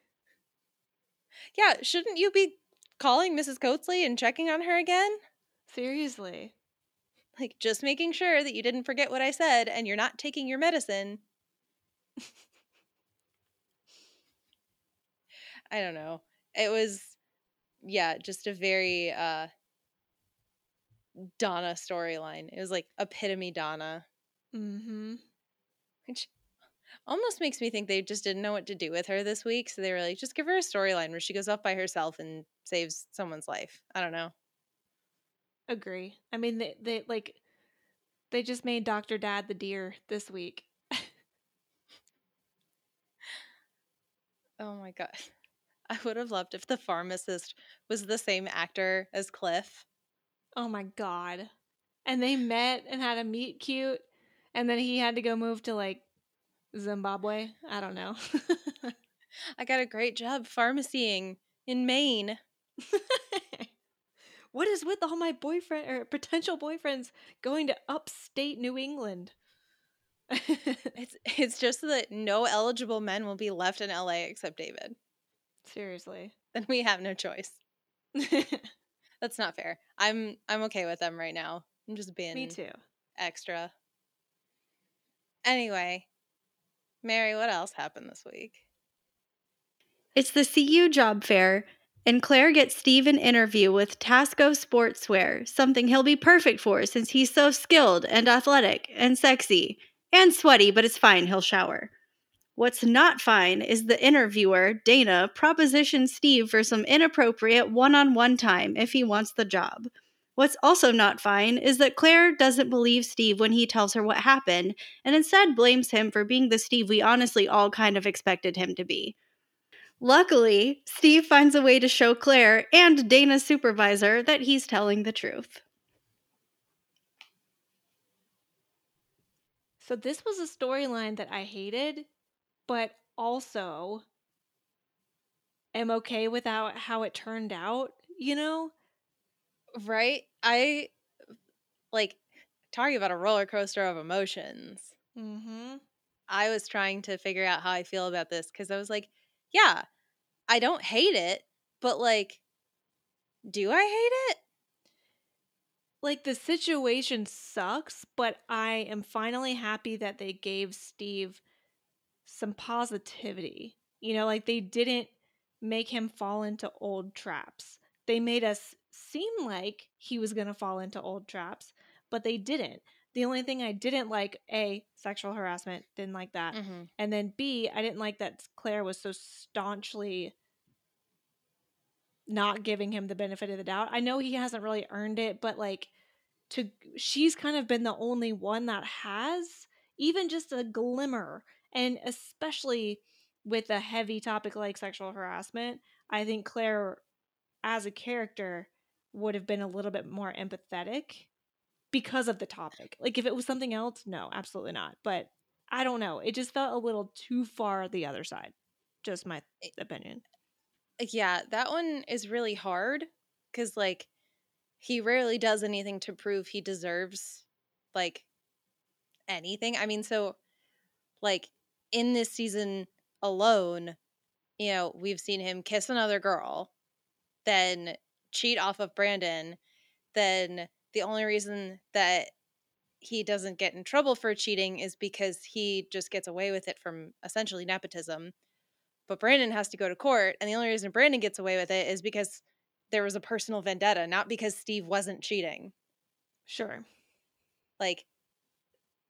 Speaker 2: Yeah, shouldn't you be calling Mrs. Coatesley and checking on her again?
Speaker 1: Seriously.
Speaker 2: Like, just making sure that you didn't forget what I said and you're not taking your medicine. I don't know. It was, yeah, just a very uh Donna storyline. It was like epitome Donna,
Speaker 1: Mm-hmm.
Speaker 2: which almost makes me think they just didn't know what to do with her this week. So they were like, just give her a storyline where she goes off by herself and saves someone's life. I don't know.
Speaker 1: Agree. I mean, they, they like they just made Doctor Dad the deer this week.
Speaker 2: Oh my god. I would have loved if the pharmacist was the same actor as Cliff.
Speaker 1: Oh my god! And they met and had a meet cute, and then he had to go move to like Zimbabwe. I don't know.
Speaker 2: I got a great job pharmacying in Maine.
Speaker 1: what is with all my boyfriend or potential boyfriends going to upstate New England?
Speaker 2: It's it's just that no eligible men will be left in LA except David.
Speaker 1: Seriously.
Speaker 2: Then we have no choice. That's not fair. I'm I'm okay with them right now. I'm just being
Speaker 1: Me too.
Speaker 2: extra. Anyway, Mary, what else happened this week?
Speaker 3: It's the CU job fair, and Claire gets Steve an interview with Tasco Sportswear, something he'll be perfect for since he's so skilled and athletic and sexy and sweaty, but it's fine, he'll shower. What's not fine is the interviewer, Dana, propositioned Steve for some inappropriate one on one time if he wants the job. What's also not fine is that Claire doesn't believe Steve when he tells her what happened and instead blames him for being the Steve we honestly all kind of expected him to be. Luckily, Steve finds a way to show Claire and Dana's supervisor that he's telling the truth.
Speaker 1: So this was a storyline that I hated, but also am okay without how it turned out, you know?
Speaker 2: Right? I like talking about a roller coaster of emotions.
Speaker 1: Mm-hmm.
Speaker 2: I was trying to figure out how I feel about this because I was like, yeah, I don't hate it, but like, do I hate it?
Speaker 1: Like the situation sucks, but I am finally happy that they gave Steve some positivity. You know, like they didn't make him fall into old traps. They made us seem like he was going to fall into old traps, but they didn't. The only thing I didn't like, A, sexual harassment, didn't like that.
Speaker 2: Mm-hmm.
Speaker 1: And then B, I didn't like that Claire was so staunchly not giving him the benefit of the doubt. I know he hasn't really earned it, but like to she's kind of been the only one that has even just a glimmer and especially with a heavy topic like sexual harassment, I think Claire as a character would have been a little bit more empathetic because of the topic. Like if it was something else, no, absolutely not. But I don't know. It just felt a little too far the other side. Just my eh, opinion.
Speaker 2: Yeah, that one is really hard because, like, he rarely does anything to prove he deserves, like, anything. I mean, so, like, in this season alone, you know, we've seen him kiss another girl, then cheat off of Brandon, then the only reason that he doesn't get in trouble for cheating is because he just gets away with it from essentially nepotism. But Brandon has to go to court, and the only reason Brandon gets away with it is because there was a personal vendetta, not because Steve wasn't cheating.
Speaker 1: Sure.
Speaker 2: Like,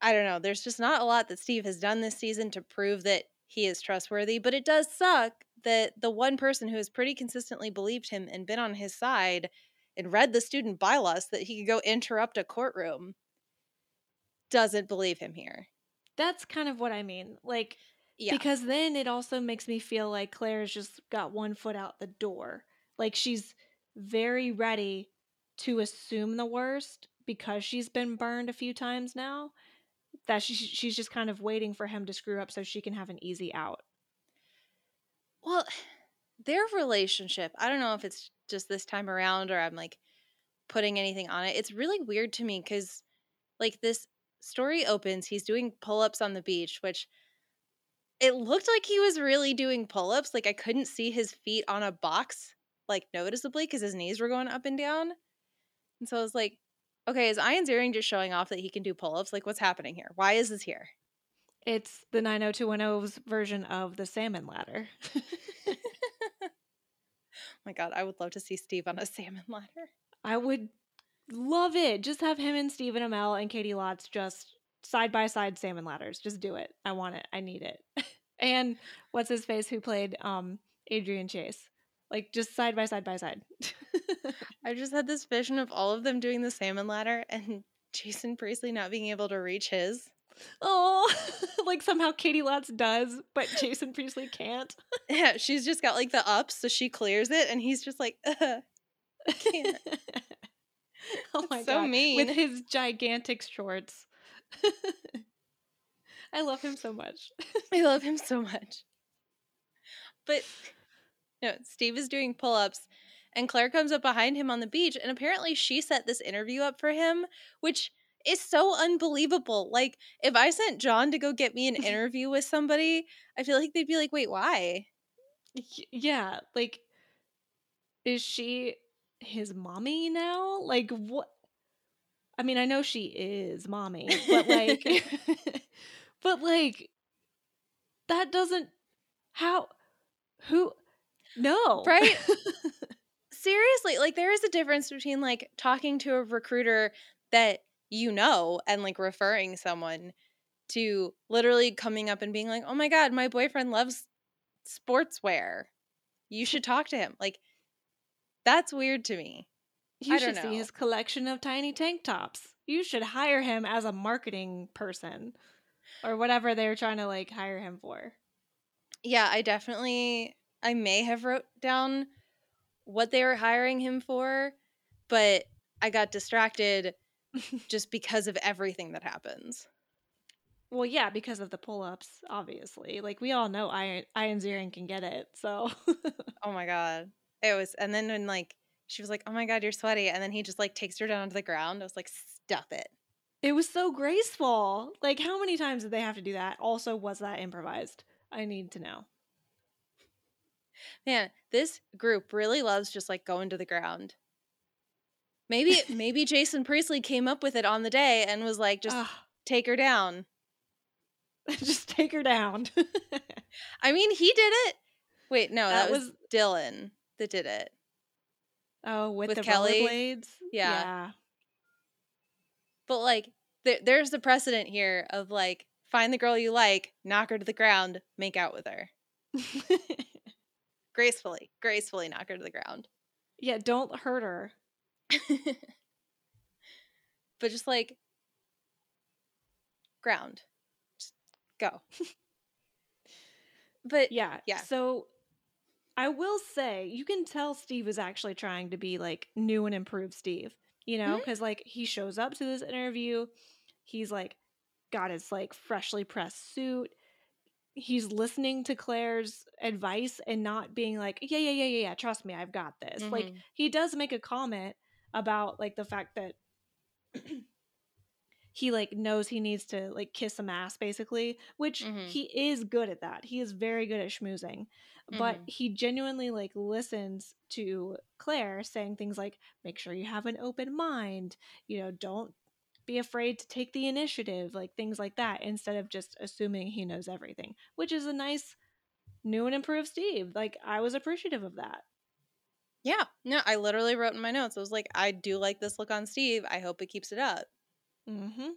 Speaker 2: I don't know. There's just not a lot that Steve has done this season to prove that he is trustworthy, but it does suck that the one person who has pretty consistently believed him and been on his side and read the student bylaws that he could go interrupt a courtroom doesn't believe him here.
Speaker 1: That's kind of what I mean. Like,
Speaker 2: Yeah.
Speaker 1: because then it also makes me feel like Claire's just got one foot out the door. Like, she's very ready to assume the worst because she's been burned a few times now. That she, she's just kind of waiting for him to screw up so she can have an easy out.
Speaker 2: Well, their relationship, I don't know if it's just this time around or I'm like putting anything on it. It's really weird to me because, like, this story opens, he's doing pull ups on the beach, which it looked like he was really doing pull ups. Like, I couldn't see his feet on a box, like, noticeably because his knees were going up and down. And so I was like, okay, is Ian Ziering just showing off that he can do pull ups? Like, what's happening here? Why is this here?
Speaker 1: It's the 90210's version of the salmon ladder.
Speaker 2: my god, I would love to see Steve on a salmon ladder.
Speaker 1: I would love it. Just have him and Stephen Amell and Caity Lotz just side by side salmon ladders. Just do it. I want it. I need it. and what's his face who played um Adrian Chase? Like just side by side by side.
Speaker 2: I just had this vision of all of them doing the salmon ladder and Jason Priestley not being able to reach his.
Speaker 1: Oh, like somehow Caity Lotz does, but Jason Priestley can't.
Speaker 2: Yeah, she's just got like the ups, so she clears it, and he's just like, uh, I can't.
Speaker 1: oh my
Speaker 2: so
Speaker 1: god.
Speaker 2: mean.
Speaker 1: With his gigantic shorts. I love him so much.
Speaker 2: I love him so much. But you no, Steve is doing pull ups, and Claire comes up behind him on the beach, and apparently she set this interview up for him, which is so unbelievable. Like, if I sent John to go get me an interview with somebody, I feel like they'd be like, wait, why?
Speaker 1: Yeah, like is she his mommy now? Like what I mean, I know she is mommy, but like but like that doesn't how who no.
Speaker 2: Right? Seriously, like, there is a difference between like talking to a recruiter that you know and like referring someone to literally coming up and being like, "Oh my god, my boyfriend loves sportswear. You should talk to him." Like that's weird to me.
Speaker 1: You should see his collection of tiny tank tops. You should hire him as a marketing person or whatever they're trying to like hire him for.
Speaker 2: Yeah, I definitely I may have wrote down what they were hiring him for, but I got distracted just because of everything that happens.
Speaker 1: Well, yeah, because of the pull-ups, obviously. Like we all know Ian Ian Ziering can get it. So
Speaker 2: Oh my god. It was and then when like she was like, "Oh my god, you're sweaty." And then he just like takes her down to the ground. I was like, "Stop it."
Speaker 1: it was so graceful. Like how many times did they have to do that? Also, was that improvised? I need to know.
Speaker 2: Man, this group really loves just like going to the ground. Maybe maybe Jason Priestley came up with it on the day and was like, just
Speaker 1: Ugh,
Speaker 2: take her down.
Speaker 1: just take her down.
Speaker 2: I mean, he did it. Wait, no, that,
Speaker 1: That
Speaker 2: was,
Speaker 1: was-
Speaker 2: Dylan that did it.
Speaker 1: oh, with,
Speaker 2: With
Speaker 1: the
Speaker 2: Kelly?
Speaker 1: rollerblades.
Speaker 2: Yeah. But like, there, there's the precedent here of like, find the girl you like, knock her to the ground, make out with her gracefully, gracefully knock her to the ground.
Speaker 1: yeah. Don't hurt her.
Speaker 2: but just like, ground, just go. but
Speaker 1: Yeah.
Speaker 2: Yeah.
Speaker 1: So I will say you can tell Steve is actually trying to be like new and improved Steve, you know, because like he shows up to this interview. He's like got his like freshly pressed suit. He's listening to Claire's advice and not being like, yeah, yeah, yeah, yeah, yeah, trust me, I've got this. Like
Speaker 2: Mhm.
Speaker 1: he does make a comment about like the fact that he like knows he needs to like kiss some ass basically which
Speaker 2: Mhm.
Speaker 1: he is good at that. He is very good at schmoozing. But
Speaker 2: Mhm.
Speaker 1: he genuinely like listens to claire saying things like make sure you have an open mind. You know don't be afraid to take the initiative like things like that instead of just assuming he knows everything which is a nice new and improved steve. Like i was appreciative of that
Speaker 2: yeah, no, I literally wrote in my notes. I was like, I do like this look on Steve. I hope it keeps it up.
Speaker 1: mm-hmm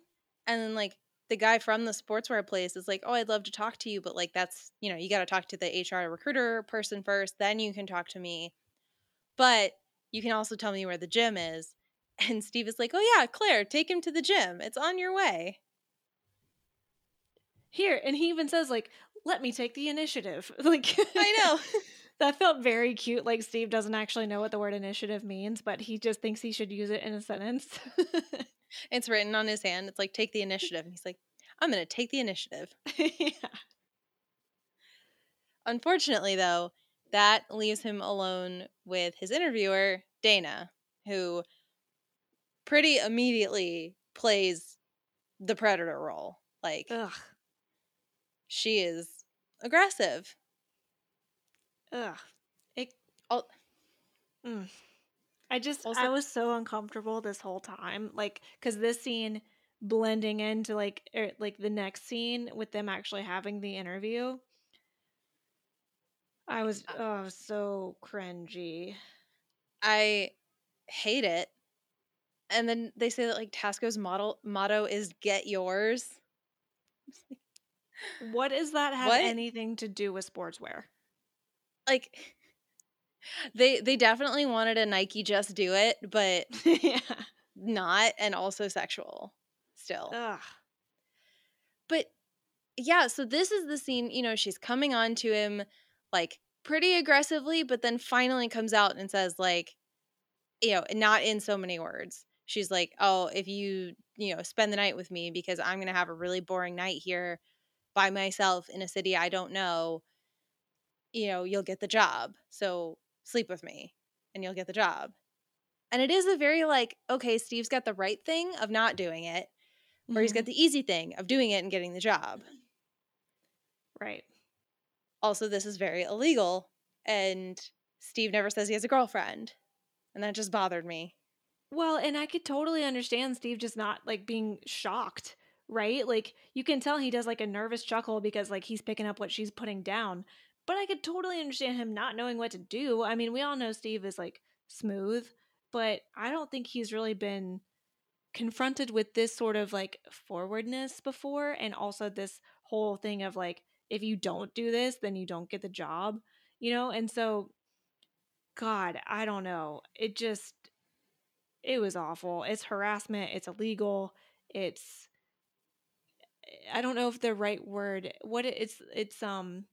Speaker 2: And then like the guy from the sportswear place is like, "Oh, I'd love to talk to you, but like that's, you know, you got to talk to the HR recruiter person first, then you can talk to me. But you can also tell me where the gym is." And Steve is like, "Oh yeah, Claire, take him to the gym. It's on your way."
Speaker 1: here and he even says like let me take the initiative like
Speaker 2: I know.
Speaker 1: that felt very cute like steve doesn't actually know what the word initiative means but he just thinks he should use it in a sentence
Speaker 2: it's written on his hand. It's like, "Take the initiative." And he's like, "I'm going to take the initiative."
Speaker 1: yeah.
Speaker 2: Unfortunately, though, that leaves him alone with his interviewer, Dana, who pretty immediately plays the predator role. Like,
Speaker 1: ugh
Speaker 2: she is aggressive.
Speaker 1: Ugh it Mm. i just i was so uncomfortable this whole time like because this scene blending into like er, like the next scene with them actually having the interview i was
Speaker 2: Uh
Speaker 1: oh so cringy
Speaker 2: I hate it. And then they say that like Tasco's model motto is "Get yours."
Speaker 1: what does that have
Speaker 2: What?
Speaker 1: anything to do with sportswear
Speaker 2: Like, they they definitely wanted a Nike "Just Do It," but
Speaker 1: yeah
Speaker 2: not, and also sexual still.
Speaker 1: ugh
Speaker 2: But yeah, so this is the scene, you know, she's coming on to him like pretty aggressively, but then finally comes out and says, like, you know, not in so many words. She's like, oh, if you, you know, spend the night with me because I'm going to have a really boring night here by myself in a city I don't know, you know, you'll get the job. So sleep with me and you'll get the job. And it is a very like, okay, Steve's got the right thing of not doing it, or he's
Speaker 1: Mhm.
Speaker 2: got the easy thing of doing it and getting the job.
Speaker 1: right
Speaker 2: Also, this is very illegal, and Steve never says he has a girlfriend. And that just bothered me.
Speaker 1: Well, and I could totally understand Steve just not like being shocked, right? Like you can tell he does like a nervous chuckle because like he's picking up what she's putting down. But I could totally understand him not knowing what to do. I mean, we all know Steve is like smooth, but I don't think he's really been confronted with this sort of like forwardness before and also this whole thing of like if you don't do this then you don't get the job you know? And so god i don't know. It just it was awful. It's harassment. It's illegal. It's i don't know if the right word what it, it's it's um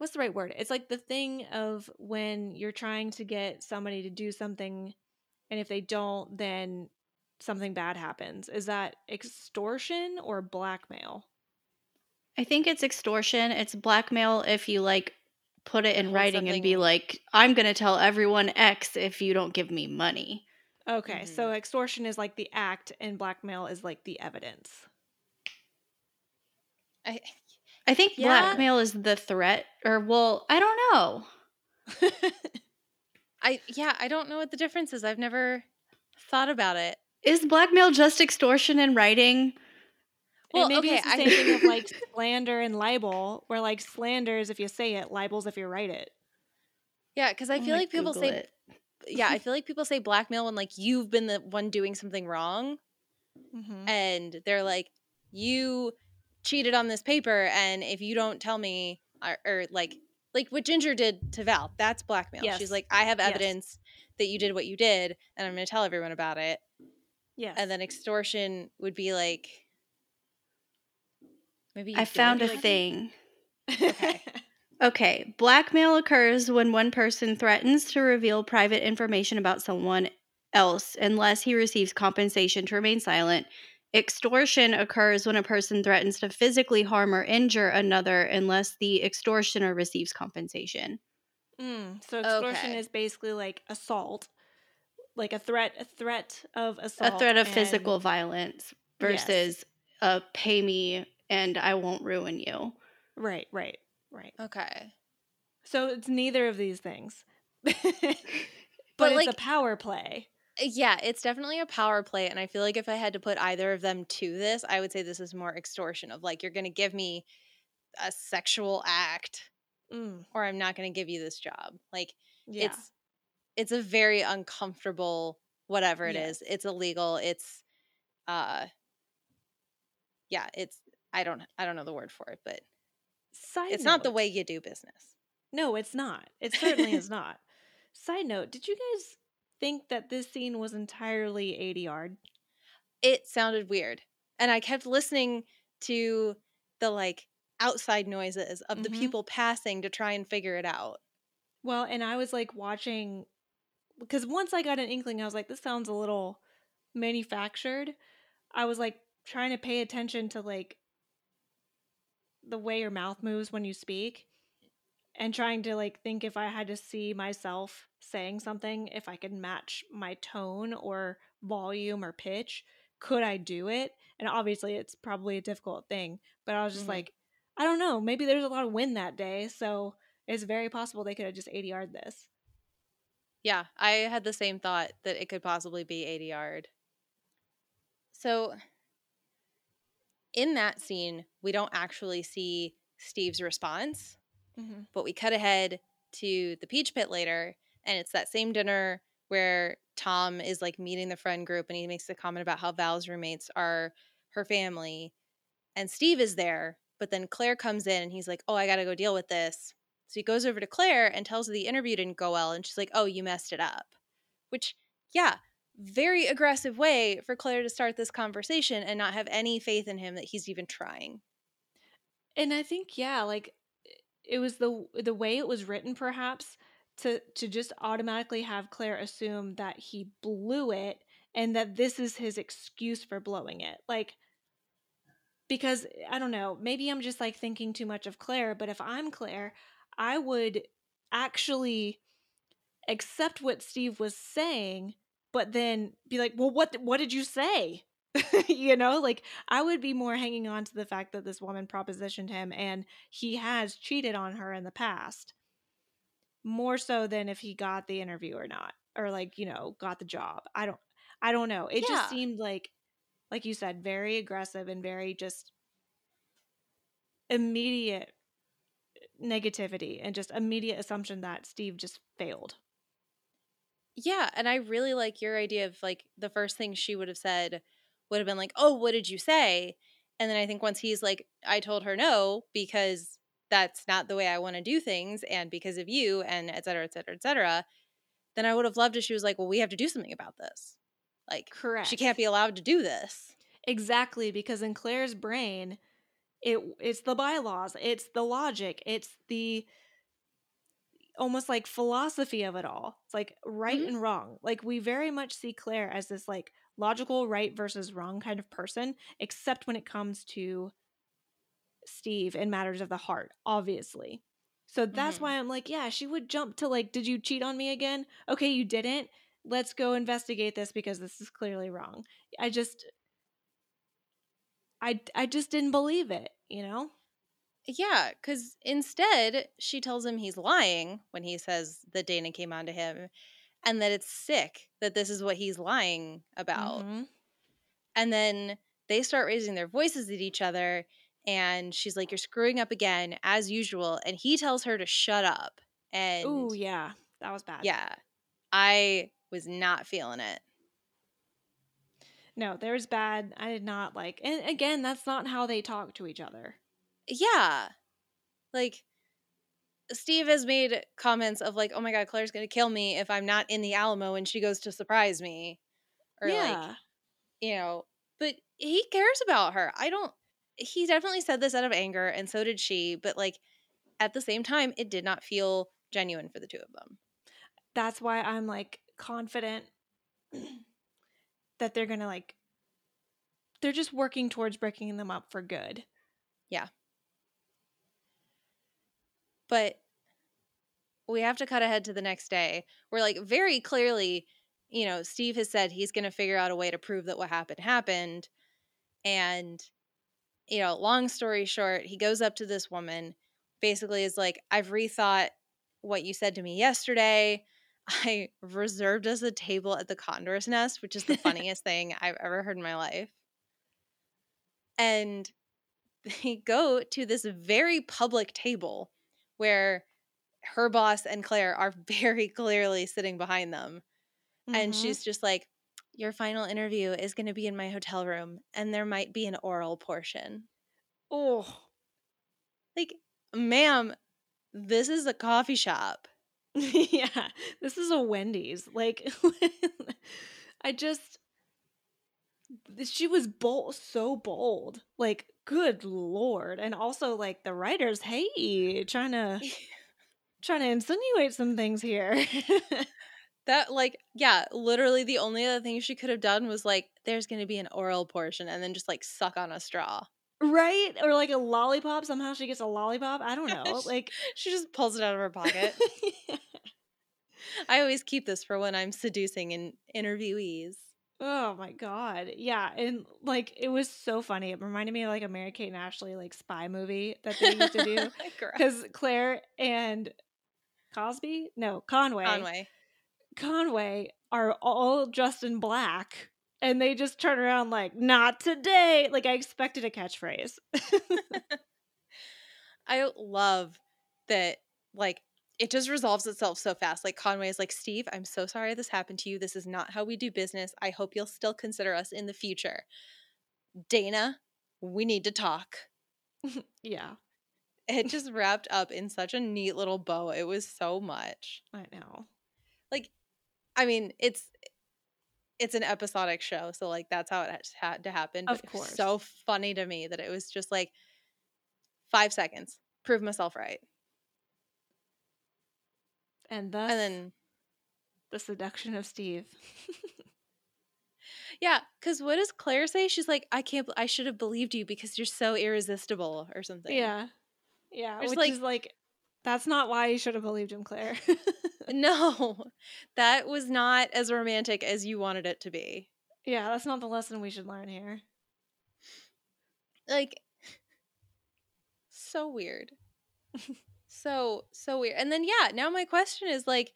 Speaker 1: what's the right word it's like the thing of when you're trying to get somebody to do something and if they don't then something bad happens is that extortion or blackmail
Speaker 3: I think it's extortion. It's blackmail if you like put it in
Speaker 2: Hold
Speaker 3: writing and be like, I'm going to tell everyone X if you don't give me money.
Speaker 1: okay so
Speaker 2: Mhm.
Speaker 1: extortion is like the act and blackmail is like the evidence
Speaker 2: I,
Speaker 3: I think
Speaker 2: Yeah.
Speaker 3: blackmail is the threat, or well, I don't know.
Speaker 2: I yeah, I don't know what the difference is. I've never thought about it.
Speaker 3: Is blackmail just extortion in writing?
Speaker 2: Well,
Speaker 1: and maybe
Speaker 2: okay,
Speaker 1: it's the
Speaker 2: I-
Speaker 1: same thing of like slander and libel, where like slander is if you say it, libel's if you write it.
Speaker 2: Yeah, because I
Speaker 3: I'm
Speaker 2: feel
Speaker 3: gonna
Speaker 2: like people say
Speaker 3: it.
Speaker 2: yeah, I feel like people say blackmail when like you've been the one doing something wrong,
Speaker 1: Mm-hmm.
Speaker 2: and they're like, you cheated on this paper, and if you don't tell me, or, or like like what Ginger did to Val, that's blackmail.
Speaker 1: Yes.
Speaker 2: She's like, I have
Speaker 1: Yes.
Speaker 2: evidence that you did what you did, and I'm going to tell everyone about it.
Speaker 1: yeah
Speaker 2: And then extortion would be like, maybe you
Speaker 3: I found a
Speaker 2: like-
Speaker 3: thing.
Speaker 2: Okay.
Speaker 3: Okay, blackmail occurs when one person threatens to reveal private information about someone else unless he receives compensation to remain silent. Extortion occurs when a person threatens to physically harm or injure another unless the extortioner receives compensation.
Speaker 1: Mm, so extortion
Speaker 2: Okay.
Speaker 1: is basically like assault, like a threat, a threat of assault,
Speaker 3: a threat of
Speaker 1: and-
Speaker 3: physical violence
Speaker 1: Yes.
Speaker 3: versus uh, pay me and I won't ruin you.
Speaker 1: Right, right, right.
Speaker 2: Okay.
Speaker 1: So it's neither of these things, but,
Speaker 2: But,
Speaker 1: it's a power play.
Speaker 2: Yeah, it's definitely a power play. And I feel like if I had to put either of them to this, I would say this is more extortion of like, you're going to give me a sexual act
Speaker 1: Mm,
Speaker 2: or I'm not going to give you this job. Like,
Speaker 1: yeah.
Speaker 2: it's, it's a very uncomfortable, whatever it is. It's illegal. It's, uh, yeah, it's, I don't, I don't know the word for it, but
Speaker 1: Side
Speaker 2: it's not the way you do business.
Speaker 1: No, it's not. It certainly is not. Side note: Did you guys think that this scene was entirely ADR?
Speaker 2: It sounded weird. And I kept listening to the like outside noises of the
Speaker 1: Mhm.
Speaker 2: people passing to try and figure it out.
Speaker 1: Well, and I was like watching because once I got an inkling, I was like, this sounds a little manufactured. I was like trying to pay attention to like the way your mouth moves when you speak and trying to like think if I had to see myself saying something, if I could match my tone or volume or pitch, could I do it? And obviously, it's probably a difficult thing, but I was just
Speaker 2: Mhm.
Speaker 1: like, I don't know. Maybe there's a lot of wind that day, so it's very possible they could have just ADR'd this.
Speaker 2: Yeah, I had the same thought that it could possibly be ADR'd. So in that scene, we don't actually see Steve's response,
Speaker 1: Mm-hmm.
Speaker 2: but we cut ahead to the Peach Pit later, and it's that same dinner where Tom is like meeting the friend group and he makes the comment about how Val's roommates are her family. And Steve is there, but then Claire comes in and he's like, Oh, I gotta go deal with this. So he goes over to Claire and tells her the interview didn't go well, and she's like, Oh, you messed it up. Which, yeah, very aggressive way for Claire to start this conversation and not have any faith in him that he's even trying.
Speaker 1: And I think yeah, like it was the the way it was written perhaps to to just automatically have Claire assume that he blew it and that this is his excuse for blowing it. Like because I don't know, maybe I'm just like thinking too much of Claire, but if I'm Claire, I would actually accept what Steve was saying, but then be like, "Well, what what did you say?" you know, like I would be more hanging on to the fact that this woman propositioned him and he has cheated on her in the past. More so than if he got the interview or not or like, you know, got the job. I don't I don't know. It
Speaker 2: Yeah.
Speaker 1: just seemed like like you said very aggressive and very just immediate eh, negativity and just immediate assumption that Steve just failed.
Speaker 2: Yeah, and I really like your idea of like the first thing she would have said would have been like, "Oh, what did you say?" And then I think once he's like, "I told her no because that's not the way I want to do things and because of you and et cetera, et cetera, et cetera," then I would have loved if she was like, "Well, we have to do something about this. Like,
Speaker 1: Correct.
Speaker 2: she can't be allowed to do this."
Speaker 1: Exactly, because in Claire's brain, it it's the bylaws, it's the logic, it's the almost like philosophy of it all. It's like right
Speaker 2: Mhm.
Speaker 1: and wrong. Like we very much see Claire as this like logical right versus wrong kind of person, except when it comes to Steve in matters of the heart, obviously. So that's
Speaker 2: Mhm.
Speaker 1: why I'm like, yeah, she would jump to like, did you cheat on me again? Okay, you didn't. Let's go investigate this because this is clearly wrong. I just I I just didn't believe it, you know?
Speaker 2: Yeah, because instead she tells him he's lying when he says that Dana came onto him and that it's sick that this is what he's lying about.
Speaker 1: Mhm.
Speaker 2: And then they start raising their voices at each other. And she's like, You're screwing up again, as usual. And he tells her to shut up. And
Speaker 1: oh, yeah. That was bad.
Speaker 2: yeah, I was not feeling it.
Speaker 1: No, there was bad. I did not like. And again, that's not how they talk to each other.
Speaker 2: Yeah. Like, Steve has made comments of, like, Oh my God, Claire's going to kill me if I'm not in the Alamo and she goes to surprise me. Or, like, you know, but he cares about her. I don't, he definitely said this out of anger, and so did she, but like at the same time, it did not feel genuine for the two of them.
Speaker 1: that's why I'm like confident that they're gonna like they're just working towards breaking them up for good. Yeah.
Speaker 2: But we have to cut ahead to the next day where, like, very clearly, you know, Steve has said he's going to figure out a way to prove that what happened happened. And, you know, long story short, he goes up to this woman, basically is like, I've rethought what you said to me yesterday. I reserved us a table at the Condor's Nest, which is the funniest thing I've ever heard in my life. And they go to this very public table where her boss and Claire are very clearly sitting behind them. And
Speaker 1: Mhm.
Speaker 2: she's just like, Your final interview is going to be in my hotel room, and there might be an oral portion.
Speaker 1: oh
Speaker 2: Like, ma'am, this is a coffee shop.
Speaker 1: yeah, this is a Wendy's. Like, I just, she was bold, so bold. Like, good lord, and also like the writers, hey, trying to trying to insinuate some things here.
Speaker 2: That, like, yeah, literally the only other thing she could have done was like, there's going to be an oral portion, and then just like suck on a straw.
Speaker 1: right? Or like a lollipop. Somehow she gets a lollipop. I don't know. Like,
Speaker 2: She just pulls it out of her pocket. I always keep this for when I'm seducing in interviewees.
Speaker 1: oh my god, yeah, and like it was so funny. It reminded me of like a Mary Kate and Ashley like spy movie that they used to do. Because Claire and Cosby, no Conway,
Speaker 2: Conway.
Speaker 1: Conway are all dressed in black, and they just turn around like, "Not today!" Like I expected a catchphrase.
Speaker 2: I love that, like, it just resolves itself so fast. Like, Conway is like, Steve, I'm so sorry this happened to you. This is not how we do business. I hope you'll still consider us in the future. Dana, we need to talk.
Speaker 1: yeah,
Speaker 2: It just wrapped up in such a neat little bow. It was so much.
Speaker 1: I know.
Speaker 2: Like, I mean, it's it's an episodic show, so like that's how it had- had to happen.
Speaker 1: Of
Speaker 2: but was
Speaker 1: course.
Speaker 2: so funny to me that it was just like five seconds, prove myself right,
Speaker 1: And thus,
Speaker 2: and then
Speaker 1: the seduction of Steve.
Speaker 2: yeah, because what does Claire say? She's like, I can't, I should have believed you because you're so irresistible or something.
Speaker 1: yeah, yeah,
Speaker 2: It's
Speaker 1: which
Speaker 2: like-
Speaker 1: is like, that's not why you should have believed him, Claire.
Speaker 2: No, that was not as romantic as you wanted it to be.
Speaker 1: yeah, that's not the lesson we should learn here.
Speaker 2: like so weird so so weird and then yeah now my question is like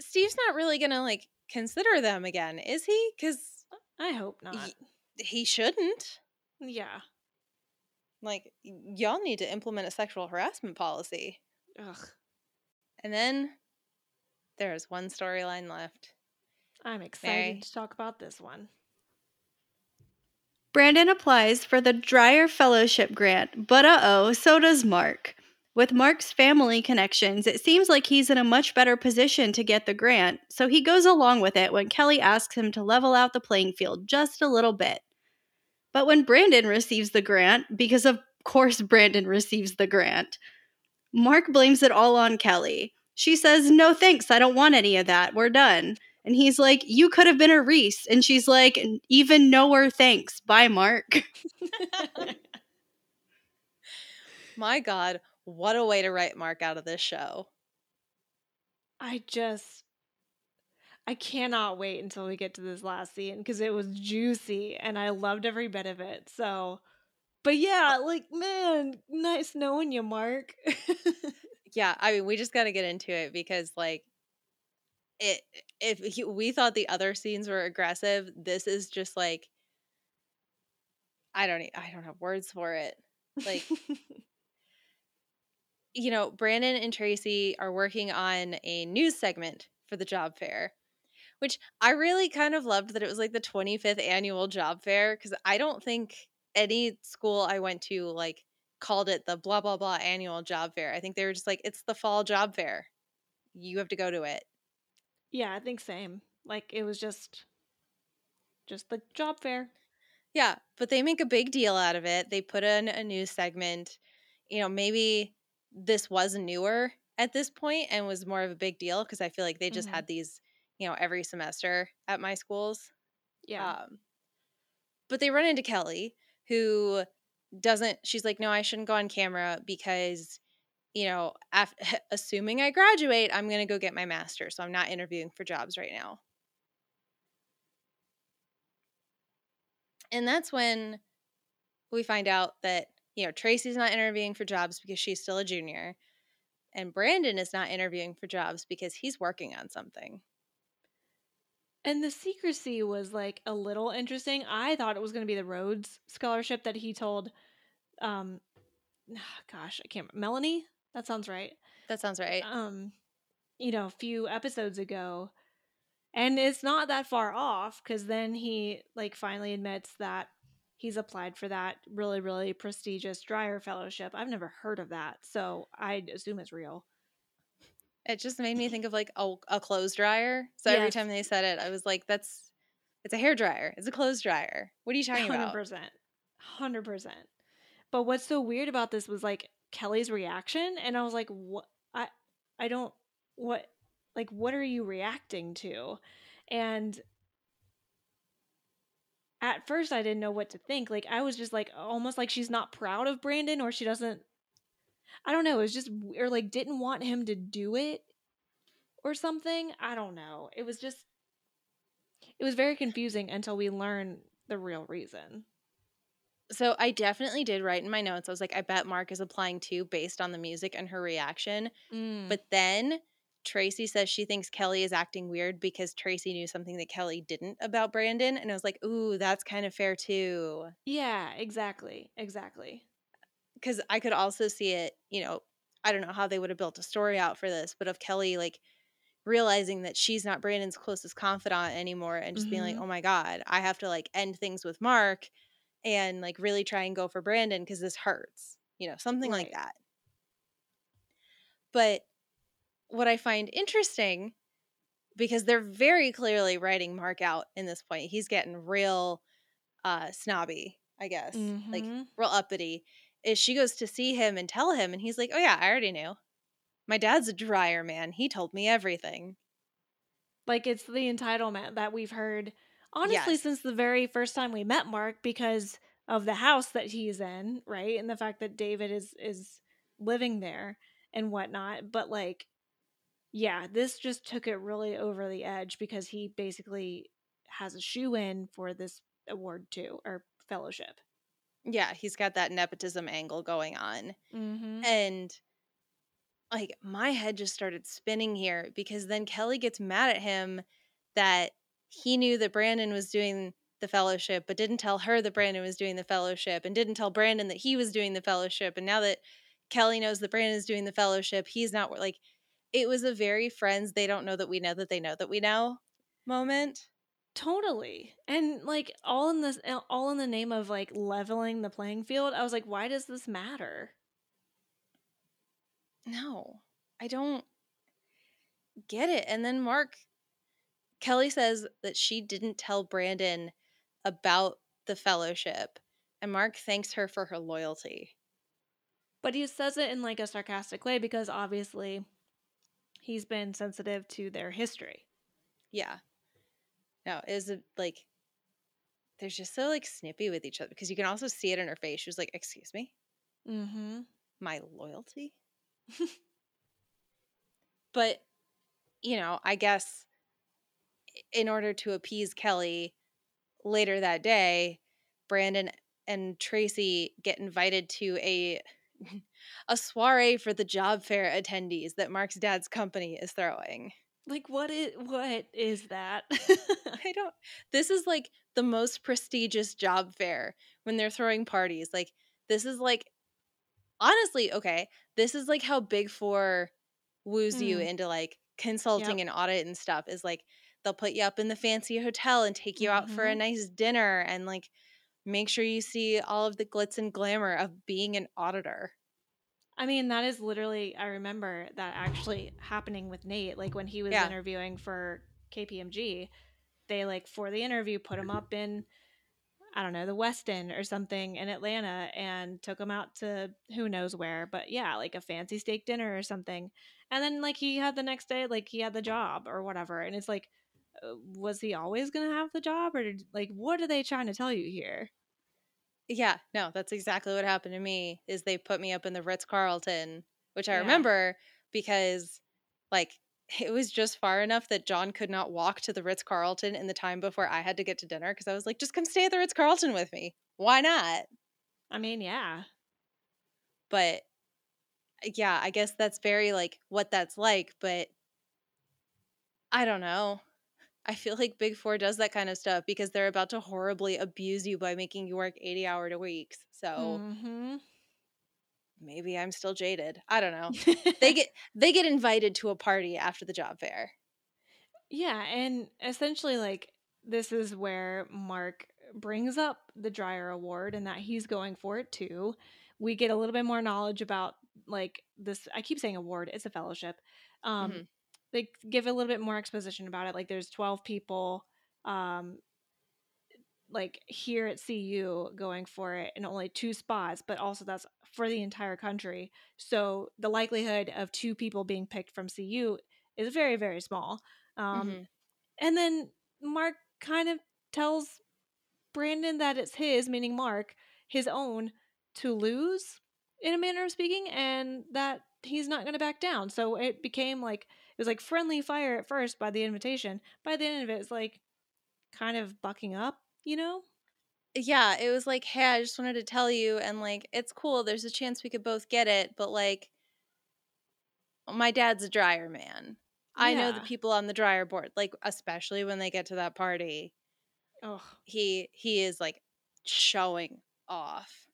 Speaker 2: steve's not really gonna like consider them again is he because
Speaker 1: I hope not.
Speaker 2: he shouldn't
Speaker 1: yeah.
Speaker 2: Like y'all need to implement a sexual harassment policy
Speaker 1: Ugh.
Speaker 2: and then There's one storyline left.
Speaker 1: I'm excited
Speaker 2: Mary?
Speaker 1: to talk about this one.
Speaker 3: Brandon applies for the Dreyer Fellowship grant, but uh oh, so does Mark. With Mark's family connections, it seems like he's in a much better position to get the grant, so he goes along with it when Kelly asks him to level out the playing field just a little bit. But when Brandon receives the grant, because of course Brandon receives the grant, Mark blames it all on Kelly. She says, No thanks, I don't want any of that, we're done. And he's like, You could have been a Reese. And she's like, Even nowhere thanks. Bye, Mark.
Speaker 2: My God, what a way to write Mark out of this show.
Speaker 1: I just I cannot wait until we get to this last scene because it was juicy and I loved every bit of it. So, but yeah, oh. like man, nice knowing you, Mark.
Speaker 2: Yeah, I mean, we just got to get into it because, like, it if he, we thought the other scenes were aggressive, this is just like I don't I don't have words for it. Like, you know, Brandon and Tracy are working on a news segment for the job fair, which I really kind of loved that it was like the 25th annual job fair because I don't think any school I went to like called it the blah blah blah annual job fair. I think they were just like it's the fall job fair. You have to go to it.
Speaker 1: yeah, I think same. Like it was just just the job fair.
Speaker 2: Yeah, but they make a big deal out of it. They put in a news segment. You know, maybe this was newer at this point and was more of a big deal because I feel like they just
Speaker 1: Mhm.
Speaker 2: had these, you know, every semester at my schools.
Speaker 1: Yeah.
Speaker 2: Um, but they run into Kelly, who doesn't. She's like, "No, I shouldn't go on camera because, you know, af- assuming I graduate, I'm gonna go get my master. So I'm not interviewing for jobs right now." And that's when we find out that you know Tracy's not interviewing for jobs because she's still a junior, and Brandon is not interviewing for jobs because he's working on something.
Speaker 1: And the secrecy was like a little interesting. I thought it was going to be the Rhodes scholarship that he told um gosh, I can't Melanie? That sounds right.
Speaker 2: That sounds right.
Speaker 1: Um you know, a few episodes ago. And it's not that far off cuz then he like finally admits that he's applied for that really really prestigious Dreyer fellowship. I've never heard of that. So I assume it's real.
Speaker 2: It just made me think of like a, a clothes dryer. So every time they said it, I was like, "That's it's a hair dryer. It's a clothes dryer. What are you talking
Speaker 1: Hundred
Speaker 2: about?"
Speaker 1: percent, hundred percent. But what's so weird about this was like Kelly's reaction, and I was like, "What? I, I don't. What? Like, what are you reacting to?" And at first, I didn't know what to think. Like, I was just like, almost like she's not proud of Brandon, or she doesn't. I don't know. It was just, or like, didn't want him to do it, or something. I don't know. It was just, it was very confusing until we learn the real reason.
Speaker 2: So I definitely did write in my notes. I was like, I bet Mark is applying too based on the music and her reaction.
Speaker 1: Mm.
Speaker 2: But then Tracy says she thinks Kelly is acting weird because Tracy knew something that Kelly didn't about Brandon. And I was like, ooh, that's kind of fair too.
Speaker 1: Yeah, exactly. Exactly.
Speaker 2: Because I could also see it, you know, I don't know how they would have built a story out for this, but of Kelly like realizing that she's not Brandon's closest confidant anymore and just being like,
Speaker 1: Mhm.
Speaker 2: oh my God, I have to like end things with Mark and like really try and go for Brandon because this hurts, you know, something like that. But what I find interesting, because they're very clearly writing Mark out in this point, he's getting real uh snobby, I guess, like
Speaker 1: Mhm.
Speaker 2: real uppity, is she goes to see him and tell him, and he's like, oh yeah, I already knew. My dad's a dryer man. He told me everything.
Speaker 1: Like it's the entitlement that we've heard honestly
Speaker 2: Yes.
Speaker 1: since the very first time we met Mark because of the house that he's in, right? And the fact that David is is living there and whatnot. But like, yeah, this just took it really over the edge because he basically has a shoe in for this award too or fellowship.
Speaker 2: Yeah, he's got that nepotism angle going on.
Speaker 1: Mm-hmm.
Speaker 2: And like my head just started spinning here because then Kelly gets mad at him that he knew that Brandon was doing the fellowship, but didn't tell her that Brandon was doing the fellowship and didn't tell Brandon that he was doing the fellowship. And now that Kelly knows that Brandon's doing the fellowship, he's not like it was a very friends they don't know that we know that they know that we know moment.
Speaker 1: Totally. And like all in this all in the name of like leveling the playing field. I was like, why does this matter?
Speaker 2: No. I don't get it. And then Mark Kelly says that she didn't tell Brandon about the fellowship. And Mark thanks her for her loyalty.
Speaker 1: But he says it in like a sarcastic way because obviously he's been sensitive to their history.
Speaker 2: Yeah. No, it was a, like they're just so like snippy with each other because you can also see it in her face. She was like, "Excuse me,
Speaker 1: mm-hmm.
Speaker 2: my loyalty." but you know, I guess in order to appease Kelly later that day, Brandon and Tracy get invited to a a soiree for the job fair attendees that Mark's dad's company is throwing.
Speaker 1: Like what is what is that?
Speaker 2: I don't This is like the most prestigious job fair when they're throwing parties. Like this is like honestly, okay, this is like how Big 4 woos mm. you into like consulting yep. and audit and stuff is like they'll put you up in the fancy hotel and take you mm-hmm. out for a mm-hmm. nice dinner and like make sure you see all of the glitz and glamour of being an auditor.
Speaker 1: I mean, that is literally, I remember that actually happening with Nate. Like when he was yeah. interviewing for KPMG, they like for the interview put him up in, I don't know, the Westin or something in Atlanta and took him out to who knows where. But yeah, like a fancy steak dinner or something. And then like he had the next day, like he had the job or whatever. And it's like, uh, was he always going to have the job or did, like, what are they trying to tell you here?
Speaker 2: Yeah, no, that's exactly what happened to me. Is they put me up in the Ritz Carlton, which I yeah. remember because like it was just far enough that John could not walk to the Ritz Carlton in the time before I had to get to dinner because I was like, just come stay at the Ritz Carlton with me. Why not?
Speaker 1: I mean, yeah.
Speaker 2: But yeah, I guess that's very like what that's like, but I don't know. I feel like Big Four does that kind of stuff because they're about to horribly abuse you by making you work 80 hour weeks. So mm-hmm. maybe I'm still jaded. I don't know. they get they get invited to a party after the job fair.
Speaker 1: Yeah, and essentially like this is where Mark brings up the Dryer Award and that he's going for it too. We get a little bit more knowledge about like this I keep saying award, it's a fellowship. Um mm-hmm they give a little bit more exposition about it. Like there's 12 people um like here at CU going for it and only two spots, but also that's for the entire country. So the likelihood of two people being picked from CU is very, very small. Um, mm-hmm. And then Mark kind of tells Brandon that it's his, meaning Mark, his own, to lose in a manner of speaking, and that he's not going to back down. So it became like was like friendly fire at first by the invitation. By the end of it, it's like kind of bucking up, you know?
Speaker 2: Yeah, it was like, hey, I just wanted to tell you, and like, it's cool. There's a chance we could both get it, but like, my dad's a dryer man. Yeah. I know the people on the dryer board, like, especially when they get to that party. Oh, he he is like showing off.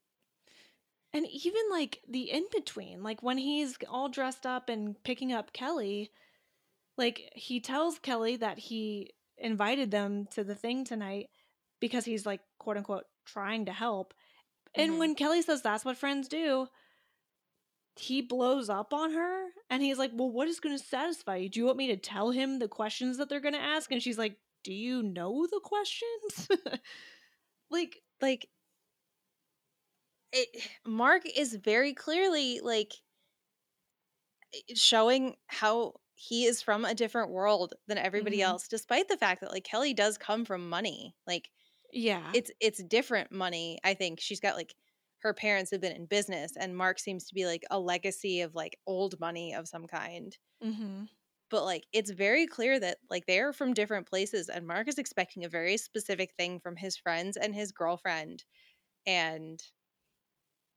Speaker 1: And even like the in between, like when he's all dressed up and picking up Kelly, like he tells Kelly that he invited them to the thing tonight because he's like quote unquote trying to help. And mm-hmm. when Kelly says that's what friends do, he blows up on her and he's like, Well, what is going to satisfy you? Do you want me to tell him the questions that they're going to ask? And she's like, Do you know the questions?
Speaker 2: like, like, it, Mark is very clearly like showing how he is from a different world than everybody mm-hmm. else despite the fact that like Kelly does come from money like
Speaker 1: yeah
Speaker 2: it's it's different money I think she's got like her parents have been in business and Mark seems to be like a legacy of like old money of some kind mm-hmm. but like it's very clear that like they're from different places and Mark is expecting a very specific thing from his friends and his girlfriend and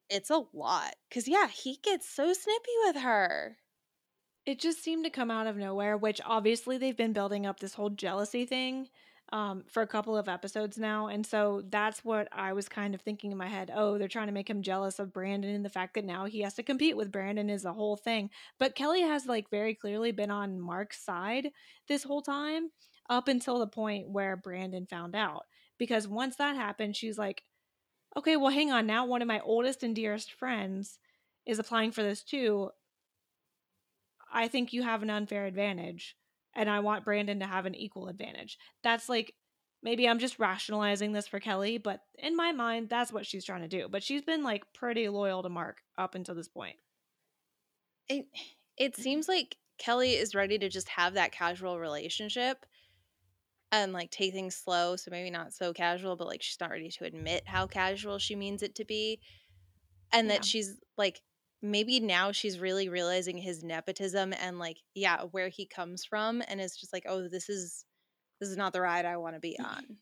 Speaker 2: it's a lot because yeah he gets so snippy with her
Speaker 1: it just seemed to come out of nowhere, which obviously they've been building up this whole jealousy thing um, for a couple of episodes now. And so that's what I was kind of thinking in my head. Oh, they're trying to make him jealous of Brandon and the fact that now he has to compete with Brandon is the whole thing. But Kelly has like very clearly been on Mark's side this whole time up until the point where Brandon found out. Because once that happened, she's like, okay, well, hang on. Now one of my oldest and dearest friends is applying for this too. I think you have an unfair advantage and I want Brandon to have an equal advantage. That's like maybe I'm just rationalizing this for Kelly, but in my mind, that's what she's trying to do. But she's been like pretty loyal to Mark up until this point.
Speaker 2: It it seems like Kelly is ready to just have that casual relationship and like take things slow, so maybe not so casual, but like she's not ready to admit how casual she means it to be. And
Speaker 1: Yeah.
Speaker 2: that she's like maybe now she's really realizing his nepotism and like yeah, where he comes from and it's just like, "Oh, this is this is not the ride I want to be mm-hmm. on."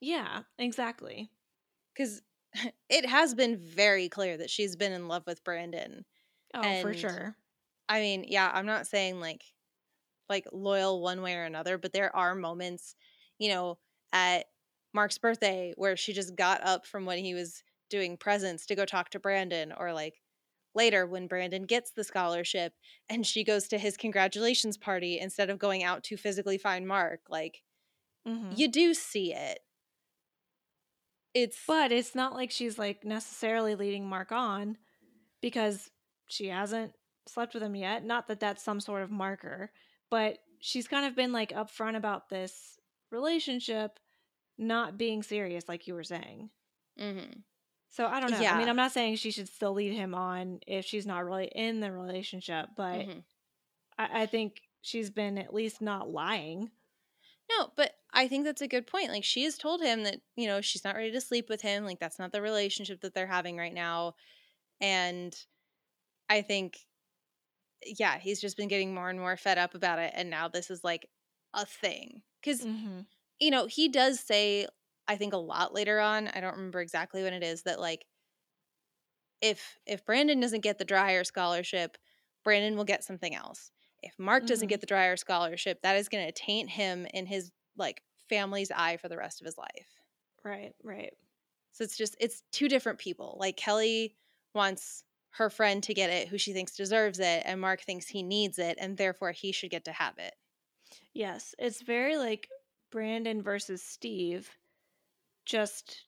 Speaker 1: Yeah, exactly.
Speaker 2: Cuz it has been very clear that she's been in love with Brandon.
Speaker 1: Oh, for sure.
Speaker 2: I mean, yeah, I'm not saying like like loyal one way or another, but there are moments, you know, at Mark's birthday where she just got up from when he was doing presents to go talk to Brandon or like later when Brandon gets the scholarship and she goes to his congratulations party instead of going out to physically find Mark. Like
Speaker 1: Mhm.
Speaker 2: you do see it. It's
Speaker 1: But it's not like she's like necessarily leading Mark on because she hasn't slept with him yet. Not that that's some sort of marker, but she's kind of been like upfront about this relationship not being serious, like you were saying.
Speaker 2: Mhm.
Speaker 1: So I don't know. I mean, I'm not saying she should still lead him on if she's not really in the relationship, but
Speaker 2: Mhm.
Speaker 1: I, I think she's been at least not lying.
Speaker 2: No, but I think that's a good point. Like she has told him that, you know, she's not ready to sleep with him. Like that's not the relationship that they're having right now. And I think yeah, he's just been getting more and more fed up about it and now this is like a thing. Cuz
Speaker 1: Mm-hmm.
Speaker 2: you know, he does say I think a lot later on, I don't remember exactly when it is that like if if Brandon doesn't get the Dreyer scholarship, Brandon will get something else. If Mark doesn't
Speaker 1: Mhm.
Speaker 2: get the Dreyer scholarship, that is going to taint him in his like family's eye for the rest of his life.
Speaker 1: Right, right.
Speaker 2: So it's just it's two different people. Like Kelly wants her friend to get it who she thinks deserves it and Mark thinks he needs it and therefore he should get to have it.
Speaker 1: Yes, it's very like Brandon versus Steve, just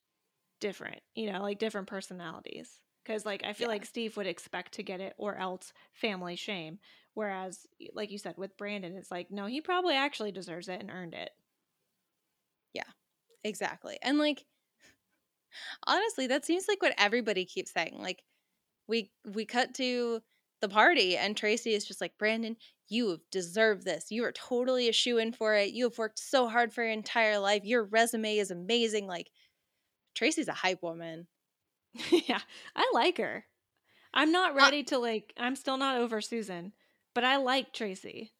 Speaker 1: different, you know, like different personalities. Because, like, I feel
Speaker 2: Yeah.
Speaker 1: like Steve would expect to get it or else family shame. Whereas, like you said, with Brandon, it's like, no, he probably actually deserves it and earned it.
Speaker 2: Yeah, exactly. And like honestly, that seems like what everybody keeps saying. Like we we cut to the party and Tracy is just like, "Brandon, you have deserved this. You are totally a shoe in for it. You have worked so hard for your entire life. Your resume is amazing." Like Tracy's a hype woman.
Speaker 1: yeah, I like her. I'm not ready to, like, I'm still not over Susan, but I like Tracy.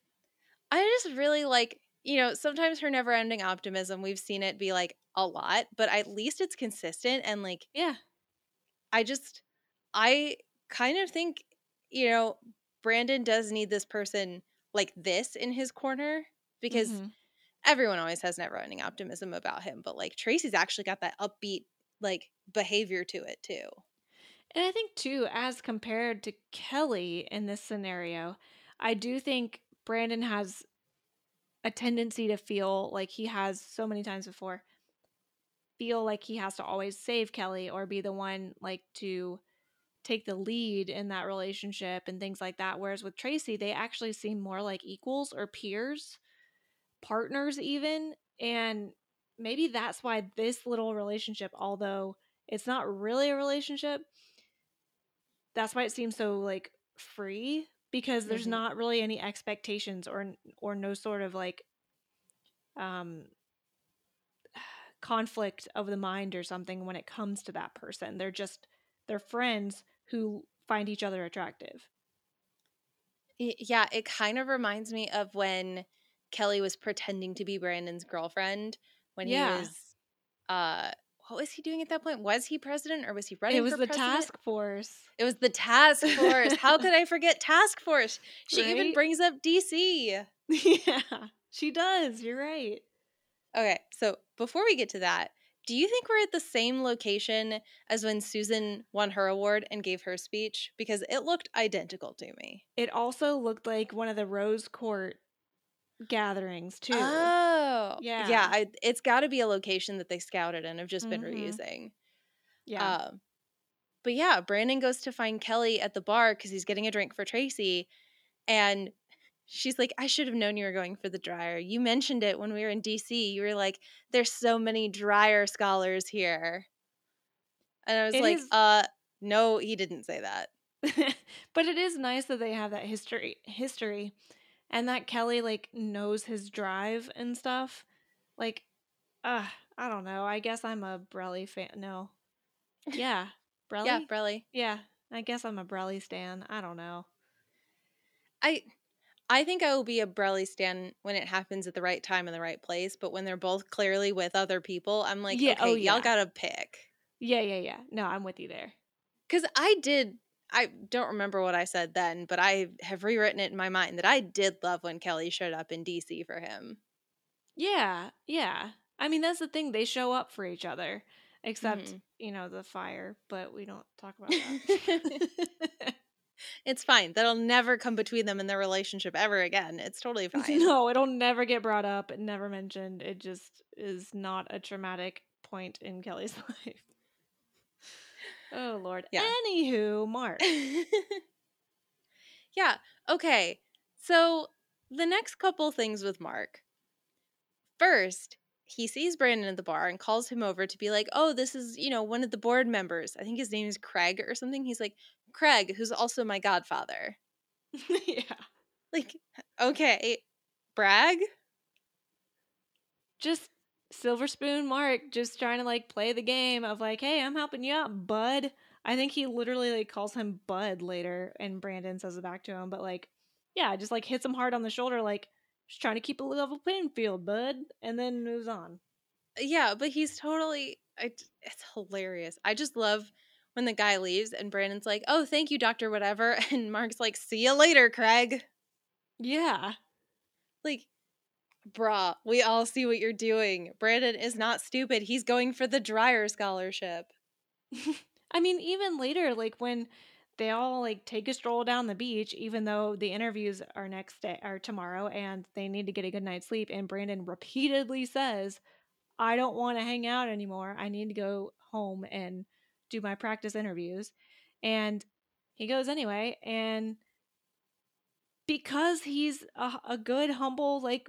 Speaker 2: I just really like, you know, sometimes her never-ending optimism, we've seen it be like a lot, but at least it's consistent and like
Speaker 1: Yeah.
Speaker 2: I just I kind of think, you know, Brandon does need this person like this in his corner because
Speaker 1: Mhm.
Speaker 2: everyone always has never ending optimism about him, but like Tracy's actually got that upbeat like behavior to it too.
Speaker 1: And I think too, as compared to Kelly in this scenario, I do think Brandon has a tendency to feel like he has so many times before, feel like he has to always save Kelly or be the one like to take the lead in that relationship and things like that. Whereas with Tracy, they actually seem more like equals or peers, partners even. And maybe that's why this little relationship, although it's not really a relationship, that's why it seems so like free because there's
Speaker 2: Mhm.
Speaker 1: not really any expectations or or no sort of like um conflict of the mind or something when it comes to that person. They're just they're friends who find each other attractive.
Speaker 2: Yeah, it kind of reminds me of when Kelly was pretending to be Brandon's girlfriend when
Speaker 1: Yeah.
Speaker 2: he was uh what was he doing at that point? Was he president or was he running
Speaker 1: it was the
Speaker 2: president?
Speaker 1: task force.
Speaker 2: It was the task force. How could I forget task force? She even brings up DC.
Speaker 1: yeah, she does. You're right.
Speaker 2: Okay, so before we get to that, do you think we're at the same location as when Susan won her award and gave her speech? Because it looked identical to me.
Speaker 1: It also looked like one of the Rose Court gatherings too.
Speaker 2: Oh,
Speaker 1: Yeah.
Speaker 2: yeah. I, it's got to be a location that they scouted and have just been
Speaker 1: Mhm.
Speaker 2: reusing.
Speaker 1: yeah.
Speaker 2: Um, but yeah, Brandon goes to find Kelly at the bar because he's getting a drink for Tracy, and she's like, "I should have known you were going for the dryer. You mentioned it when we were in DC. You were like, there's so many dryer scholars here." And I was
Speaker 1: It
Speaker 2: like,
Speaker 1: is-
Speaker 2: "Uh, no, he didn't say that."
Speaker 1: but it is nice that they have that history history and that Kelly like knows his drive and stuff. Like uh I don't know. I guess I'm a Brelly fan. No. Yeah. Brelly?
Speaker 2: Yeah, Brelly.
Speaker 1: Yeah. I guess I'm a Brelly stan. I don't know.
Speaker 2: I I think I will be a Brelly stan when it happens at the right time in the right place, but when they're both clearly with other people, I'm like,
Speaker 1: Yeah,
Speaker 2: okay,
Speaker 1: oh,
Speaker 2: y'all gotta pick.
Speaker 1: Yeah, yeah, yeah. No, I'm with you there.
Speaker 2: Because I did, I don't remember what I said then, but I have rewritten it in my mind that I did love when Kelly showed up in DC for him.
Speaker 1: Yeah, yeah. I mean, that's the thing. They show up for each other, except,
Speaker 2: Mhm.
Speaker 1: you know, the fire, but we don't talk about that.
Speaker 2: It's fine. That'll never come between them in their relationship ever again. It's totally fine.
Speaker 1: no, it'll never get brought up, never mentioned. It just is not a traumatic point in Kelly's life. Oh, Lord.
Speaker 2: Yeah.
Speaker 1: Anywho, Mark.
Speaker 2: yeah. Okay. So the next couple things with Mark. First, he sees Brandon at the bar and calls him over to be like, oh, this is, you know, one of the board members. I think his name is Craig or something. He's like, Craig, who's also my godfather.
Speaker 1: yeah.
Speaker 2: Like, okay, brag?
Speaker 1: Just Silver Spoon Mark just trying to like play the game of like, hey, I'm helping you out, bud. I think he literally like calls him bud later and Brandon says it back to him, but like, yeah, just like hits him hard on the shoulder, like, just trying to keep a level playing field, bud, and then moves on.
Speaker 2: Uh, yeah, but he's totally, I, it's hilarious. I just love when the guy leaves and Brandon's like, oh, thank you, Dr. Whatever. And Mark's like, see you later, Craig.
Speaker 1: Yeah.
Speaker 2: Like, brah, we all see what you're doing. Brandon is not stupid. He's going for the Dryer Scholarship.
Speaker 1: I mean, even later, like when they all like take a stroll down the beach, even though the interviews are next day or tomorrow and they need to get a good night's sleep, and Brandon repeatedly says, I don't want to hang out anymore. I need to go home and do my practice interviews. And he goes anyway. And because he's a, a good, humble, like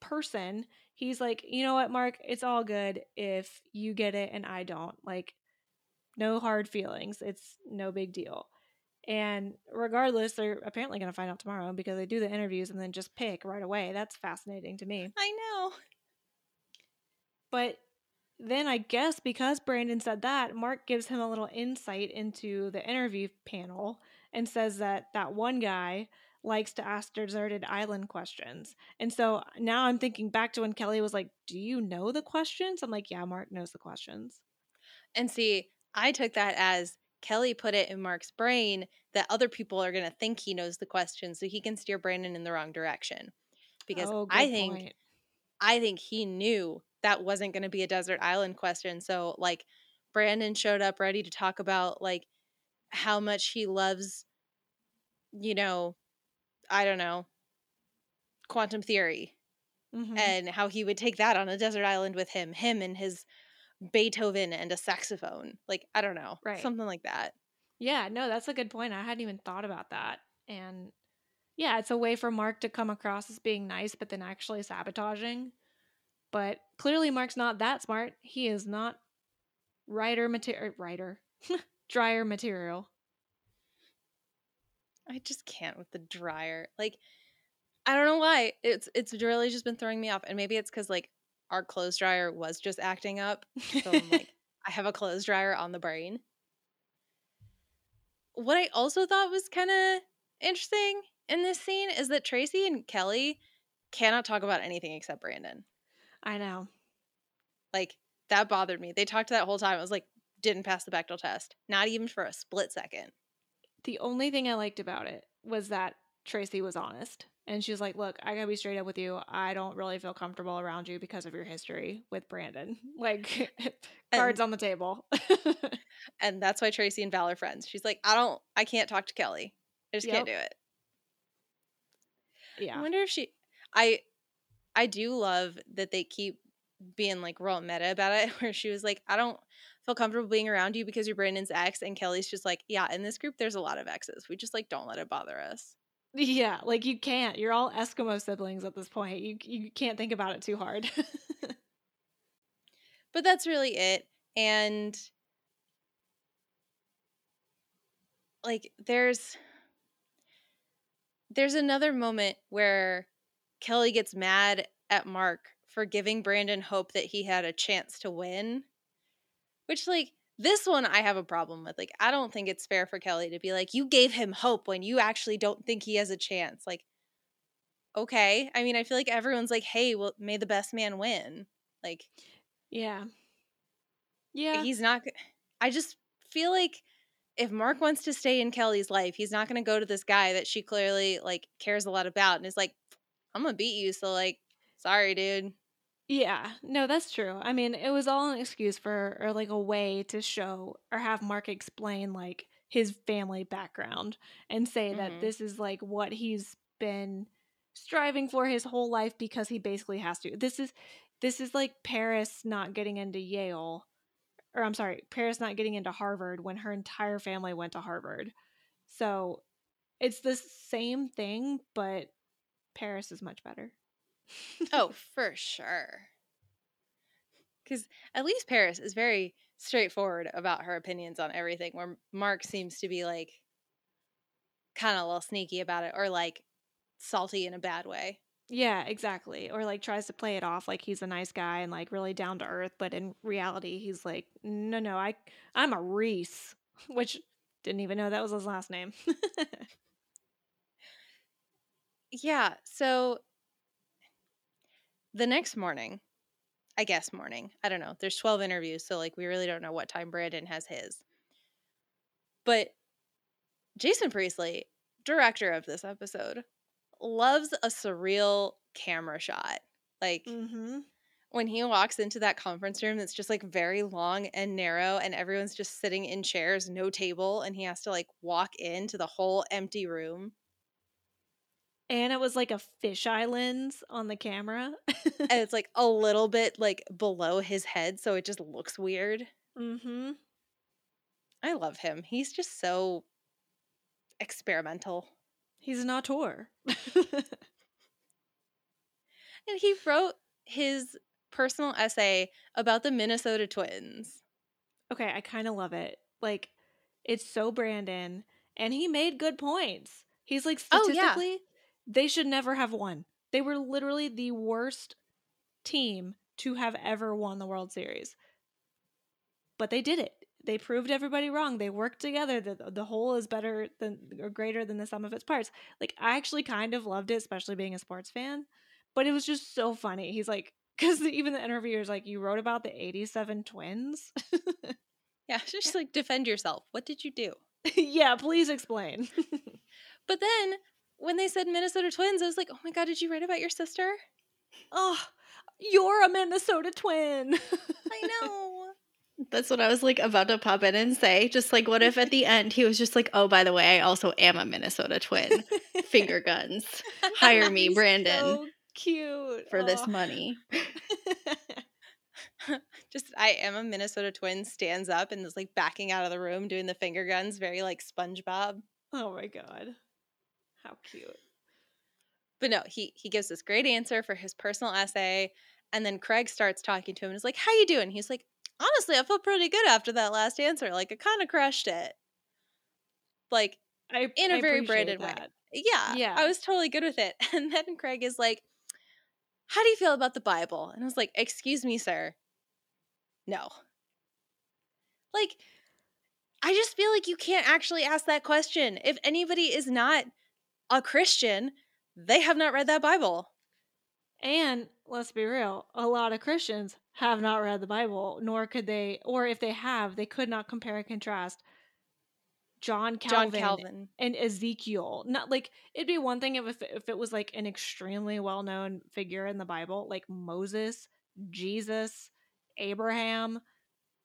Speaker 1: person, he's like, you know what, Mark, it's all good if you get it and I don't. Like, no hard feelings. It's no big deal. And regardless, they're apparently going to find out tomorrow because they do the interviews and then just pick right away. That's fascinating to me.
Speaker 2: I know.
Speaker 1: But then I guess because Brandon said that, Mark gives him a little insight into the interview panel and says that that one guy likes to ask deserted island questions. And so now I'm thinking back to when Kelly was like, Do you know the questions? I'm like, Yeah, Mark knows the questions.
Speaker 2: And see, I took that as Kelly put it in Mark's brain that other people are going to think he knows the question so he can steer Brandon in the wrong direction. Because
Speaker 1: Oh,
Speaker 2: I think
Speaker 1: point.
Speaker 2: I think he knew that wasn't going to be a desert island question. So like Brandon showed up ready to talk about like how much he loves you know, I don't know, quantum theory
Speaker 1: Mhm.
Speaker 2: and how he would take that on a desert island with him, him and his Beethoven and a saxophone. Like, I don't know.
Speaker 1: Right.
Speaker 2: Something like that.
Speaker 1: Yeah, no, that's a good point. I hadn't even thought about that. And yeah, it's a way for Mark to come across as being nice, but then actually sabotaging. But clearly, Mark's not that smart. He is not writer material, writer, dryer material.
Speaker 2: I just can't with the dryer. Like, I don't know why. It's it's really just been throwing me off. And maybe it's because like our clothes dryer was just acting up. So I'm like, I have a clothes dryer on the brain. What I also thought was kind of interesting in this scene is that Tracy and Kelly cannot talk about anything except Brandon.
Speaker 1: I know.
Speaker 2: Like, that bothered me. They talked that whole time. I was like, didn't pass the Bechdel test. Not even for a split second.
Speaker 1: The only thing I liked about it was that Tracy was honest. And she was like, Look, I gotta be straight up with you. I don't really feel comfortable around you because of your history with Brandon. Like, cards on the table.
Speaker 2: and that's why Tracy and Val are friends. She's like, I don't, I can't talk to Kelly. I just yep. can't do it.
Speaker 1: Yeah.
Speaker 2: I wonder if she, I, I do love that they keep being like real meta about it, where she was like, I don't feel comfortable being around you because you're Brandon's ex. And Kelly's just like, Yeah, in this group, there's a lot of exes. We just like don't let it bother us.
Speaker 1: Yeah, like you can't. You're all Eskimo siblings at this point. You you can't think about it too hard.
Speaker 2: but that's really it. And like there's there's another moment where Kelly gets mad at Mark for giving Brandon hope that he had a chance to win. Which like this one I have a problem with. Like, I don't think it's fair for Kelly to be like, you gave him hope when you actually don't think he has a chance. Like, okay. I mean, I feel like everyone's like, hey, well, may the best man win. Like,
Speaker 1: yeah. Yeah.
Speaker 2: He's not, I just feel like if Mark wants to stay in Kelly's life, he's not going to go to this guy that she clearly like cares a lot about and is like, I'm going to beat you. So, like, sorry, dude.
Speaker 1: Yeah, no, that's true. I mean, it was all an excuse for, or like a way to show or have Mark explain like his family background and say mm-hmm. that this is like what he's been striving for his whole life because he basically has to. This is this is like Paris not getting into Yale or I'm sorry, Paris not getting into Harvard when her entire family went to Harvard. So, it's the same thing, but Paris is much better
Speaker 2: oh, for sure. Because at least Paris is very straightforward about her opinions on everything, where Mark seems to be like kind of a little sneaky about it or like salty in a bad way.
Speaker 1: Yeah, exactly. Or like tries to play it off like he's a nice guy and like really down to earth, but in reality he's like, "No, no, I I'm a Reese," which didn't even know that was his last name.
Speaker 2: yeah, so the next morning, I guess morning, I don't know. There's 12 interviews, so like we really don't know what time Brandon has his. But Jason Priestley, director of this episode, loves a surreal camera shot. Like
Speaker 1: mm-hmm.
Speaker 2: when he walks into that conference room that's just like very long and narrow and everyone's just sitting in chairs, no table, and he has to like walk into the whole empty room
Speaker 1: and it was like a fisheye lens on the camera.
Speaker 2: and it's like a little bit like below his head, so it just looks weird.
Speaker 1: Mm-hmm.
Speaker 2: I love him. He's just so experimental.
Speaker 1: He's an auteur. and
Speaker 2: he wrote his personal essay about the Minnesota Twins.
Speaker 1: Okay, I kind of love it. Like, it's so Brandon, and he made good points. He's like statistically, oh, yeah they should never have won. They were literally the worst team to have ever won the World Series. But they did it. They proved everybody wrong. They worked together. The, the whole is better than or greater than the sum of its parts. Like I actually kind of loved it, especially being a sports fan. But it was just so funny. He's like, because even the interviewer's like, you wrote about the 87 twins?
Speaker 2: yeah, just like defend yourself. What did you do?
Speaker 1: yeah, please explain.
Speaker 2: but then when they said Minnesota Twins, I was like, oh my God, did you write about your sister?
Speaker 1: Oh, you're a Minnesota twin.
Speaker 2: I know.
Speaker 3: That's what I was like about to pop in and say. Just like, what if at the end he was just like, oh, by the way, I also am a Minnesota twin. Finger guns. Hire me, Brandon. So
Speaker 1: cute.
Speaker 3: For oh. this money.
Speaker 2: just, I am a Minnesota twin, stands up and is like backing out of the room doing the finger guns, very like SpongeBob.
Speaker 1: Oh my God. How cute.
Speaker 2: But no, he he gives this great answer for his personal essay, and then Craig starts talking to him and is like, "How you doing?" He's like, "Honestly, I feel pretty good after that last answer. Like, I kind of crushed it." Like,
Speaker 1: I
Speaker 2: in
Speaker 1: a
Speaker 2: I very Brandon way. Yeah,
Speaker 1: yeah.
Speaker 2: I was totally good with it. And then Craig is like, "How do you feel about the Bible?" And I was like, "Excuse me, sir. No." Like, I just feel like you can't actually ask that question. If anybody is not a Christian, they have not read that Bible.
Speaker 1: And let's be real, a lot of Christians have not read the Bible, nor could they, or if they have, they could not compare and contrast John
Speaker 2: John
Speaker 1: Calvin,
Speaker 2: Calvin.
Speaker 1: and Ezekiel. Not like it'd be one thing if if, if it was like an extremely well known figure in the Bible, like Moses, Jesus, Abraham,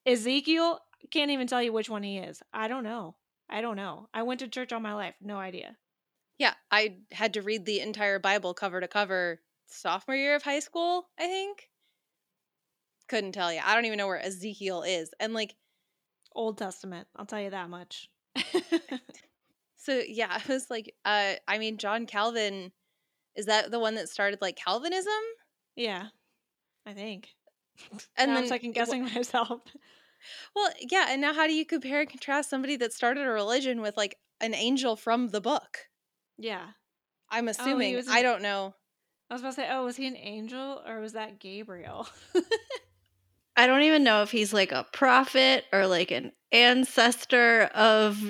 Speaker 1: Ezekiel. Can't even tell you which one he is. I don't know. I don't know. I went to church all my life. No idea.
Speaker 2: Yeah, I had to read the entire Bible cover to cover sophomore year of high school, I think. Couldn't tell you. I don't even know where Ezekiel is. And like
Speaker 1: Old Testament. I'll tell you that much.
Speaker 2: so yeah, I was like uh I mean John Calvin is that the one that started like Calvinism?
Speaker 1: yeah, I think.
Speaker 2: And then
Speaker 1: I'm second guessing myself.
Speaker 2: Well, yeah, and now how do you compare and contrast somebody that started a religion with like an angel from the book?
Speaker 1: Yeah.
Speaker 2: I'm oh, assuming.
Speaker 1: was
Speaker 2: I don't know.
Speaker 1: I was about to say, oh, was he an angel or was that Gabriel?
Speaker 3: I don't even know if he's like a prophet or like an ancestor of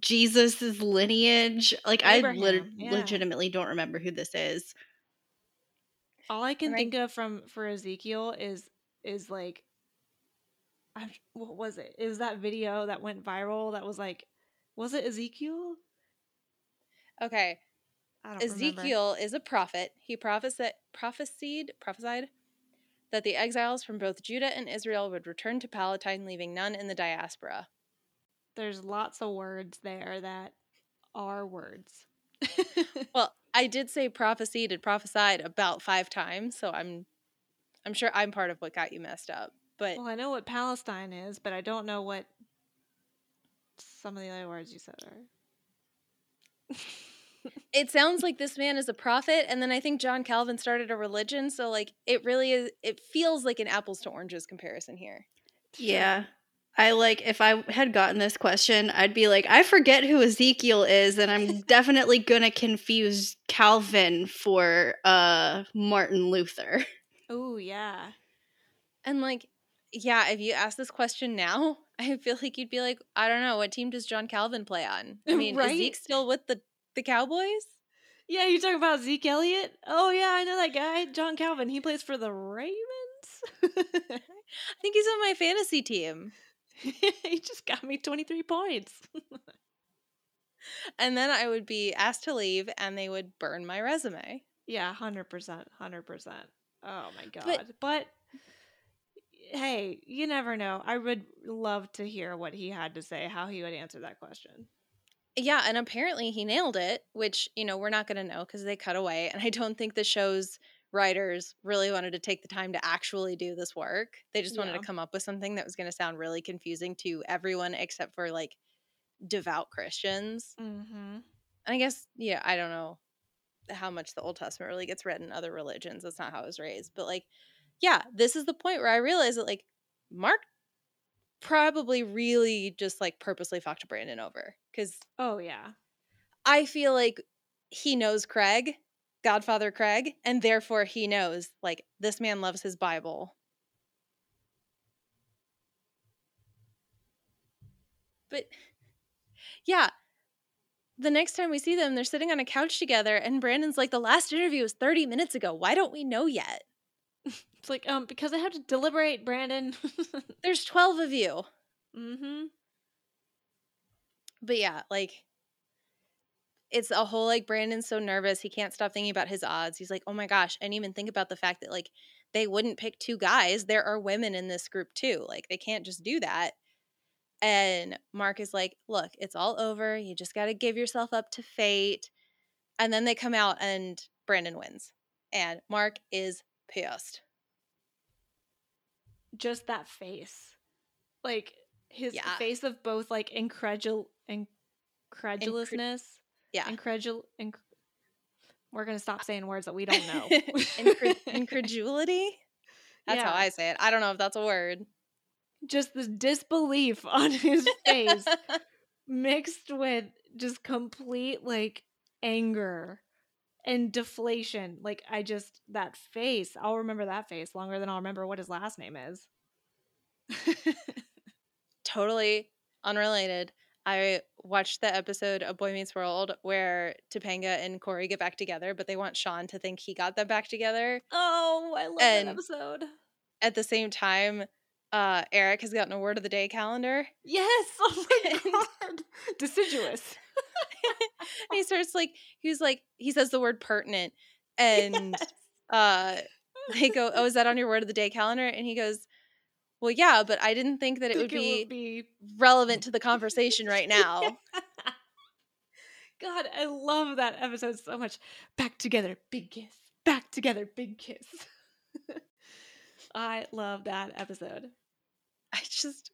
Speaker 3: Jesus's lineage. Like I lit-
Speaker 1: Abraham, yeah.
Speaker 3: legitimately don't remember who this is.
Speaker 1: All I can
Speaker 2: Right.
Speaker 1: think of from for Ezekiel is is like, I, what was it? It was that video that went viral that was like, was it Ezekiel?
Speaker 2: Okay.
Speaker 1: Don't remember.
Speaker 2: Ezekiel is a prophet. He prophesied, prophesied, prophesied that the exiles from both Judah and Israel would return to Palestine, leaving none in the diaspora.
Speaker 1: There's lots of words there that are words.
Speaker 2: Well, I did say prophesied and prophesied about five times, so I'm, I'm sure I'm part of what got you messed up. But
Speaker 1: well, I know what Palestine is, but I don't know what some of the other words you said are.
Speaker 2: it sounds like this man is a prophet, and then I think John Calvin started a religion, so like it really is. It feels like an apples to oranges comparison here.
Speaker 3: Yeah. I like if I had gotten this question, I'd be like, I forget who Ezekiel is, and I'm definitely gonna confuse Calvin for uh Martin Luther.
Speaker 1: Oh yeah.
Speaker 2: And like, yeah, if you ask this question now, I feel like you'd be like, I don't know, what team does John Calvin play on? I mean,
Speaker 1: Right?
Speaker 2: is Zeke still with the the Cowboys?
Speaker 1: Yeah, you talking about Zeke Elliott? Oh yeah, I know that guy, John Calvin. He plays for the Ravens.
Speaker 2: I think he's on my fantasy team.
Speaker 1: he just got me 23 points.
Speaker 2: And then I would be asked to leave, and they would burn my resume.
Speaker 1: yeah, 100%, 100%. Oh my god. But, hey, you never know. I would love to hear what he had to say, how he would answer that question.
Speaker 2: Yeah, and apparently he nailed it, which, you know, we're not going to know because they cut away. And I don't think the show's writers really wanted to take the time to actually do this work. They just wanted
Speaker 1: Yeah.
Speaker 2: to come up with something that was going to sound really confusing to everyone except for like devout Christians.
Speaker 1: Mm-hmm.
Speaker 2: And I guess, yeah, I don't know how much the Old Testament really gets read in other religions. That's not how I was raised. But like, yeah, this is the point where I realized that like Mark probably really just like purposely fucked Brandon over because
Speaker 1: Oh yeah.
Speaker 2: I feel like he knows Craig, Godfather Craig, and therefore he knows like this man loves his Bible. But yeah, the next time we see them, they're sitting on a couch together, and Brandon's like, The last interview was 30 minutes ago. Why don't we know yet?
Speaker 1: It's like, um, because I have to deliberate, Brandon.
Speaker 2: There's 12 of you.
Speaker 1: mm-hmm.
Speaker 2: But yeah, like it's a whole like Brandon's so nervous he can't stop thinking about his odds. He's like, "Oh my gosh, I didn't even think about the fact that like they wouldn't pick two guys. There are women in this group too. Like they can't just do that." And Mark is like, "Look, it's all over. You just got to give yourself up to fate." And then they come out and Brandon wins. And Mark is pissed.
Speaker 1: Just that face. Like his
Speaker 2: Yeah.
Speaker 1: face of both like incredul incredulousness.
Speaker 2: Yeah.
Speaker 1: Incredul inc- We're gonna stop saying words that we don't know.
Speaker 2: Incred- incredulity? That's how I say it. I don't know if that's a word.
Speaker 1: Just this disbelief on his face mixed with just complete like anger and deflation. Like I just that face, I'll remember that face longer than I'll remember what his last name is.
Speaker 2: totally unrelated. I watched the episode of Boy Meets World where Topanga and Cory get back together, but they want Shawn to think he got them back together.
Speaker 1: oh, I love
Speaker 2: And-
Speaker 1: that episode.
Speaker 2: At the same time, uh, Eric has gotten a word of the day calendar.
Speaker 1: Yes. Oh my god. Deciduous.
Speaker 2: he starts like he's like he says the word pertinent and
Speaker 1: Yes.
Speaker 2: uh they go oh is that on your word of the day calendar and he goes well yeah but i didn't think that it would
Speaker 1: Think
Speaker 2: be,
Speaker 1: be
Speaker 2: relevant to the conversation right now
Speaker 1: God, I love that episode so much. Back together, big kiss. Back together, big kiss. I love that episode.
Speaker 2: i just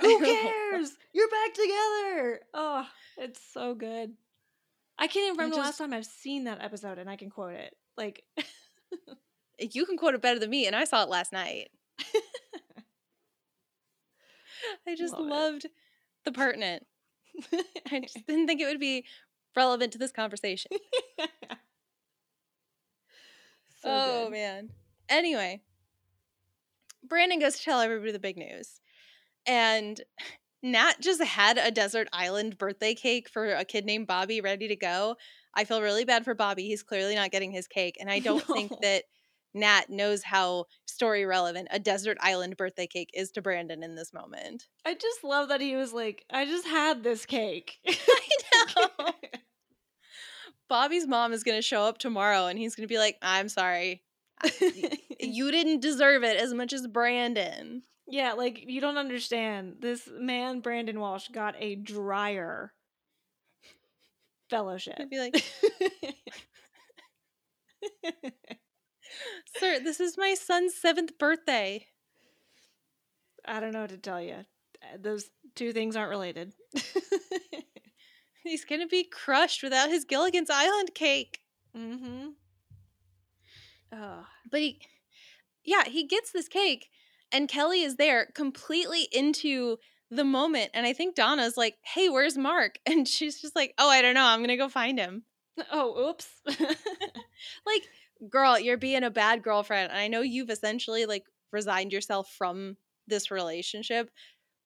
Speaker 1: Who
Speaker 2: I don't know.
Speaker 1: cares? You're back together. Oh, it's so good. I can't even remember the last time I've seen that episode and I can quote it. Like, eh,
Speaker 2: you can quote it better than me and i saw it last night i just
Speaker 1: Love it.
Speaker 2: loved the pertinent i just didn't think it would be relevant to this conversation
Speaker 1: So
Speaker 2: oh
Speaker 1: good.
Speaker 2: man. Anyway, Brandon goes to tell everybody the big news. And Nat just had a desert island birthday cake for a kid named Bobby ready to go. I feel really bad for Bobby. He's clearly not getting his cake. And I don't think that Nat knows how story relevant a desert island birthday cake is to Brandon in this moment.
Speaker 1: I just love that he was like, I just had this cake.
Speaker 2: I know. Bobby's mom is going to show up tomorrow and he's going to be like, I'm sorry. You didn't deserve it as much as Brandon.
Speaker 1: Yeah, like you don't understand. This man, Brandon Walsh, got a Dreyer fellowship.
Speaker 2: I'd be like, Sir, this is my son's seventh birthday.
Speaker 1: I don't know what to tell you. Those two things aren't related.
Speaker 2: He's gonna be crushed without his Gilligan's Island cake.
Speaker 1: mm-hmm. Oh,
Speaker 2: But he, yeah, he gets this cake, and Kelly is there completely into the moment. And I think Donna's like, hey, where's Mark? And she's just like, oh, I don't know. I'm gonna go find him.
Speaker 1: oh, oops.
Speaker 2: Like, girl, you're being a bad girlfriend. And I know you've essentially like resigned yourself from this relationship,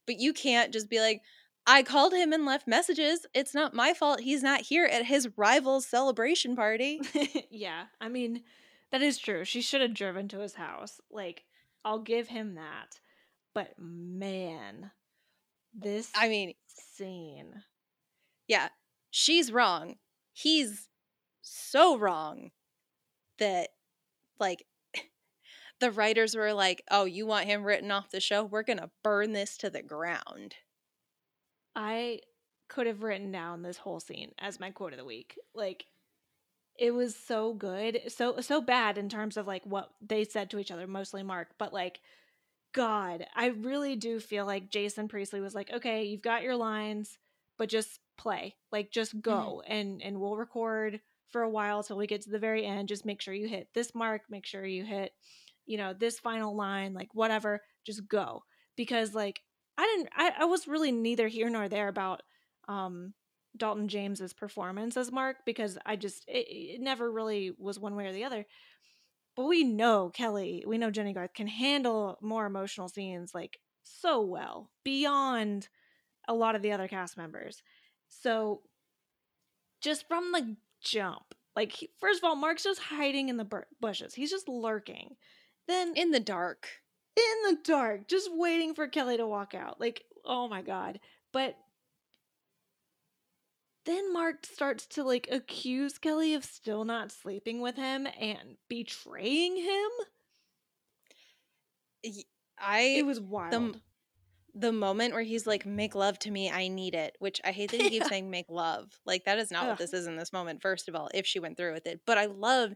Speaker 2: but you can't just be like, I called him and left messages. It's not my fault he's not here at his rival's celebration party.
Speaker 1: yeah, I mean, that is true. She should have driven to his house. Like, I'll give him that. But man, this
Speaker 2: I mean,
Speaker 1: scene.
Speaker 2: yeah, she's wrong. He's so wrong that, like, the writers were like, oh, you want him written off the show? We're going to burn this to the ground.
Speaker 1: I could have written down this whole scene as my quote of the week. Like it was so good. So so bad in terms of like what they said to each other, mostly Mark, but like god, I really do feel like Jason Priestley was like, "Okay, you've got your lines, but just play. Like just go and and we'll record for a while till we get to the very end. Just make sure you hit this mark, make sure you hit you know, this final line, like whatever, just go." Because like I didn't I, I was really neither here nor there about um Dalton James's performance as Mark because I just it, it never really was one way or the other. But we know Kelly, we know Jennie Garth can handle more emotional scenes like so well beyond a lot of the other cast members. So just from the jump, like he- first of all, Mark's just hiding in the bur- bushes. He's just lurking. Then
Speaker 2: In the dark.
Speaker 1: in the dark, just waiting for Kelly to walk out. Like, oh my god. But then Mark starts to like accuse Kelly of still not sleeping with him and betraying him.
Speaker 2: I
Speaker 1: It was wild.
Speaker 2: the moment where he's like, "Make love to me, I need it," which I hate that he keeps
Speaker 1: Yeah.
Speaker 2: saying "make love." Like that is not
Speaker 1: Ugh.
Speaker 2: what this is in this moment. First of all, if she went through with it, but I love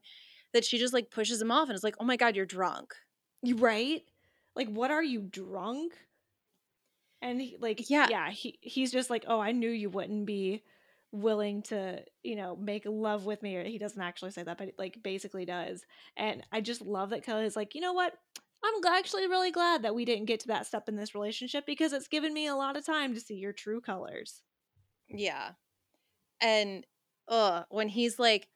Speaker 2: that she just like pushes him off and is like, "Oh my god, you're drunk."
Speaker 1: You right? Like, what are you drunk? And he, like,
Speaker 2: Yeah.
Speaker 1: yeah, he he's just like, oh, I knew you wouldn't be willing to, you know, make love with me. Or he doesn't actually say that, but like basically does. And I just love that Kelly's like, you know what? I'm actually really glad that we didn't get to that step in this relationship because it's given me a lot of time to see your true colors.
Speaker 2: Yeah, and uh, when he's like,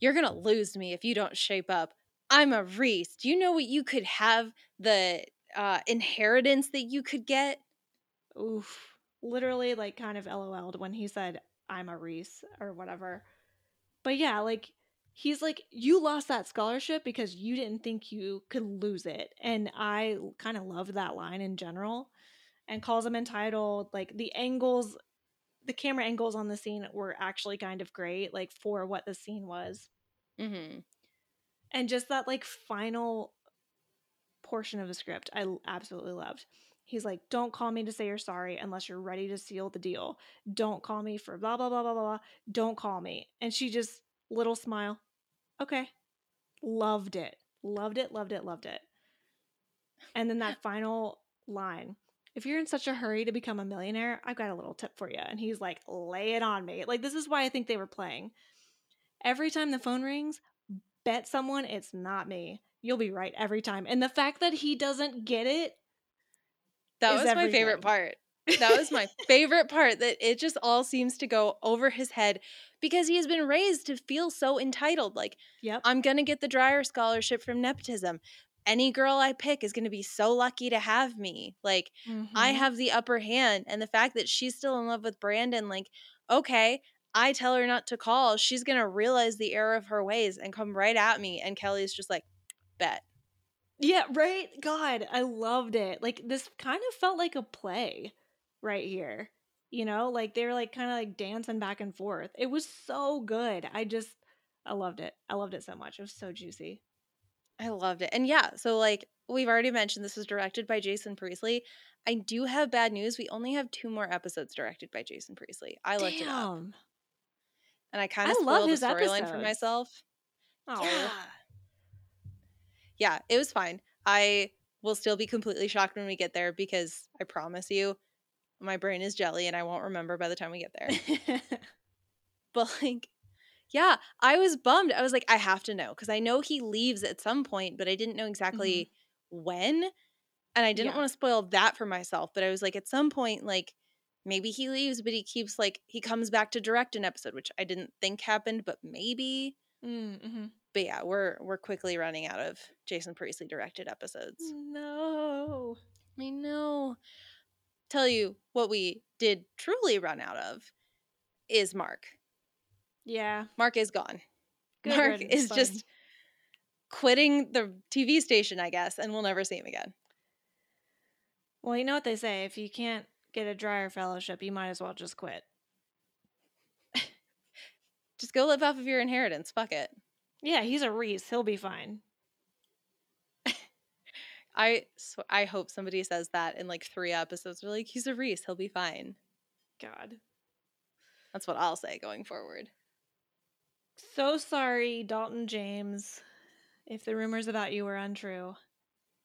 Speaker 2: "You're gonna lose me if you don't shape up." I'm a Reese. Do you know what you could have the uh, inheritance that you could get?
Speaker 1: Oof. Literally, like, kind of LOL'd when he said, I'm a Reese or whatever. But yeah, like, he's like, You lost that scholarship because you didn't think you could lose it. And I kind of loved that line in general and calls him entitled. Like the angles, the camera angles on the scene were actually kind of great, like for what the scene was.
Speaker 2: Mm-hmm.
Speaker 1: And just that like final portion of the script, I absolutely loved. He's like, Don't call me to say you're sorry unless you're ready to seal the deal. Don't call me for blah, blah, blah, blah, blah. Don't call me. And she just, little smile. Okay. Loved it. Loved it, loved it, loved it. And then that final line if you're in such a hurry to become a millionaire, I've got a little tip for you. And he's like, lay it on me. Like, this is why I think they were playing. Every time the phone rings, bet someone it's not me. You'll be right every time. And the fact that he doesn't get it
Speaker 2: That was my favorite part. That was my favorite part that it just all seems to go over his head because he has been raised to feel so entitled. Like,
Speaker 1: Yep.
Speaker 2: I'm going to get the Dreyer scholarship from nepotism. Any girl I pick is going to be so lucky to have me. Like, I
Speaker 1: Mhm.
Speaker 2: have the upper hand. And the fact that she's still in love with Brandon, like, okay, I tell her not to call. She's going to realize the error of her ways and come right at me. And Kelly's just like, bet.
Speaker 1: Yeah, right? God, I loved it. Like this kind of felt like a play right here. You know, like they were like kind of like dancing back and forth. It was so good. I just I loved it. I loved it so much. It was so juicy.
Speaker 2: I loved it. And yeah, so like we've already mentioned, this was directed by Jason Priestley. I do have bad news. We only have two more episodes directed by Jason Priestley. I looked it up and I kind of
Speaker 1: love
Speaker 2: spoiled the storyline for myself.
Speaker 1: Oh.
Speaker 2: Yeah. Yeah, it was fine. I will still be completely shocked when we get there because I promise you, my brain is jelly and I won't remember by the time we get there. But like, yeah, I was bummed. I was like, I have to know because I know he leaves at some point, but I didn't know exactly when. And I didn't
Speaker 1: Mm-hmm. Yeah.
Speaker 2: want to spoil that for myself. But I was like, at some point, like, maybe he leaves, but he keeps like he comes back to direct an episode, which I didn't think happened, but maybe.
Speaker 1: mm-hmm.
Speaker 2: But yeah, we're we're quickly running out of Jason Priestley directed episodes.
Speaker 1: No.
Speaker 2: I know. Tell you what we did truly run out of is Mark.
Speaker 1: Yeah.
Speaker 2: Mark is gone.
Speaker 1: Good
Speaker 2: Mark is just quitting the TV station, I guess, and we'll never see him again.
Speaker 1: Well, you know what they say. If you can't get a Dreyer fellowship, you might as well just quit.
Speaker 2: Just go live off of your inheritance. Fuck it.
Speaker 1: Yeah, he's a Reese. He'll be fine.
Speaker 2: I sw- I hope somebody says that in like three episodes. They're like, he's a Reese. He'll be fine.
Speaker 1: God.
Speaker 2: That's what I'll say going forward.
Speaker 1: So sorry, Dalton James, if the rumors about you were untrue.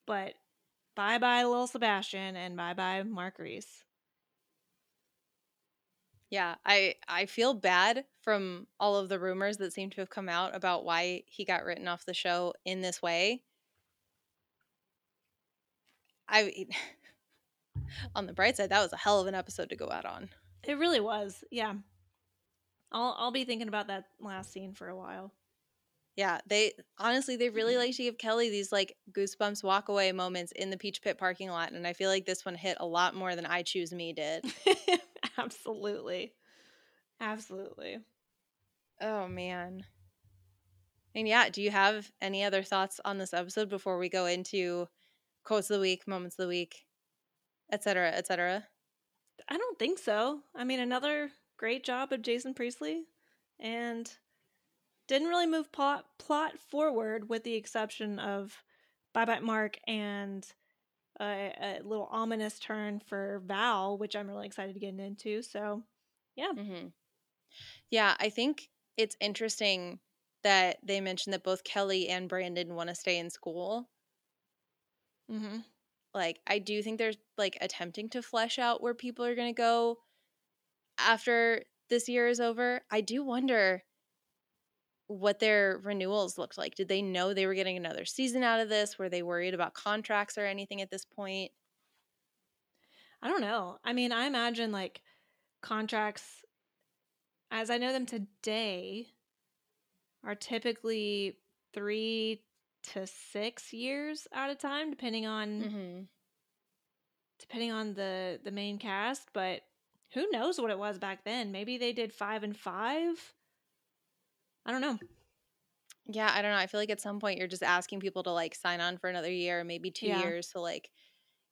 Speaker 1: But bye bye, Lil Sebastian, and bye bye, Mark Reese.
Speaker 2: Yeah, I I feel bad from all of the rumors that seem to have come out about why he got written off the show in this way. I on the bright side, that was a hell of an episode to go out on.
Speaker 1: It really was. Yeah. I'll I'll be thinking about that last scene for a while.
Speaker 2: Yeah, they honestly they really like to give Kelly these like goosebumps walk away moments in the Peach Pit parking lot, and I feel like this one hit a lot more than I Choose Me did.
Speaker 1: Absolutely. Absolutely.
Speaker 2: Oh man. And yeah, do you have any other thoughts on this episode before we go into quotes of the week, moments of the week, etc., etc.?
Speaker 1: I don't think so. I mean, another great job of Jason Priestley, and didn't really move plot plot forward, with the exception of Bye Bye Mark and a, a little ominous turn for Val, which I'm really excited to get into. So, yeah,
Speaker 2: Mm-hmm. Yeah, I think it's interesting that they mentioned that both Kelly and Brandon want to stay in school.
Speaker 1: mm-hmm.
Speaker 2: Like, I do think they're like attempting to flesh out where people are going to go after this year is over. I do wonder what their renewals looked like. Did they know they were getting another season out of this? Were they worried about contracts or anything at this point?
Speaker 1: I don't know. I mean, I imagine like contracts, as I know them today, are typically three to six years at a time, depending on
Speaker 2: Mm-hmm.
Speaker 1: depending on the the main cast. But who knows what it was back then? Maybe they did five and five. I don't know.
Speaker 2: Yeah, I don't know. I feel like at some point you're just asking people to like sign on for another year, maybe two
Speaker 1: Yeah.
Speaker 2: years. So like,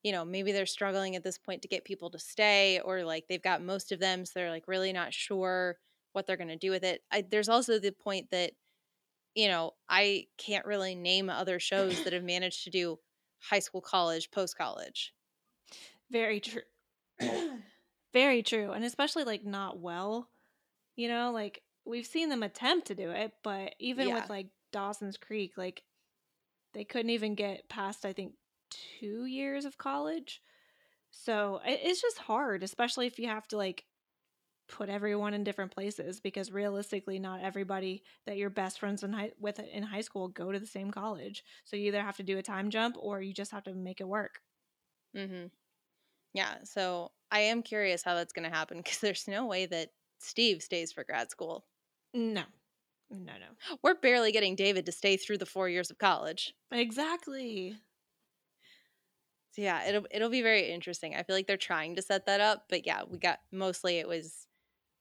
Speaker 2: you know, maybe they're struggling at this point to get people to stay, or like they've got most of them, so they're like really not sure what they're gonna do with it. I, there's also the point that, you know, I can't really name other shows that have managed to do high school, college, post college.
Speaker 1: Very true. Very true. And especially like not well. You know, like we've seen them attempt to do it, but even
Speaker 2: Yeah.
Speaker 1: with like Dawson's Creek, like they couldn't even get past I think 2 years of college. So, it, it's just hard, especially if you have to like put everyone in different places because realistically not everybody that you're best friends in high, with in high school go to the same college. So you either have to do a time jump or you just have to make it work.
Speaker 2: Mm-hmm. Yeah. So I am curious how that's gonna happen because there's no way that Steve stays for grad school.
Speaker 1: No. No, no.
Speaker 2: We're barely getting David to stay through the four years of college.
Speaker 1: Exactly.
Speaker 2: So yeah, it'll it'll be very interesting. I feel like they're trying to set that up, but yeah, we got mostly it was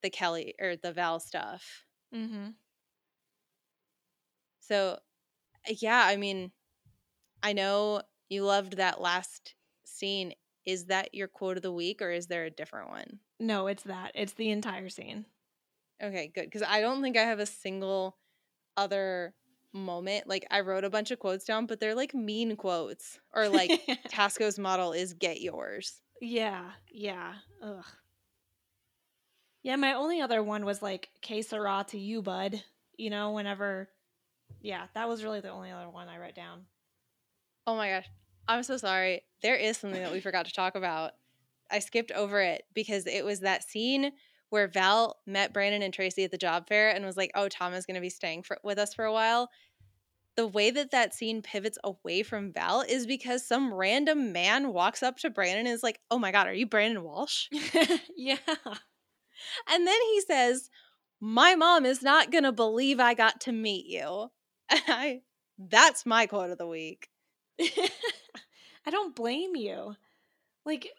Speaker 2: the Kelly or the Val stuff.
Speaker 1: Mm-hmm.
Speaker 2: So yeah, I mean, I know you loved that last scene. Is that your quote of the week or is there a different one?
Speaker 1: No, it's that. It's the entire scene.
Speaker 2: Okay, good. Because I don't think I have a single other moment. Like I wrote a bunch of quotes down, but they're like mean quotes. Or like Tasco's model is get yours.
Speaker 1: yeah, yeah. Ugh. Yeah, my only other one was like "Que sera to you, bud." You know, whenever. Yeah, that was really the only other one I wrote down.
Speaker 2: Oh my gosh. I'm so sorry. There is something that we forgot to talk about. I skipped over it because it was that scene where Val met Brandon and Tracy at the job fair and was like, "Oh, Tom is going to be staying for, with us for a while." The way that that scene pivots away from Val is because some random man walks up to Brandon and is like, "Oh my god, are you Brandon Walsh?"
Speaker 1: yeah.
Speaker 2: And then he says, "My mom is not going to believe I got to meet you." And I that's my quote of the week.
Speaker 1: I don't blame you. Like,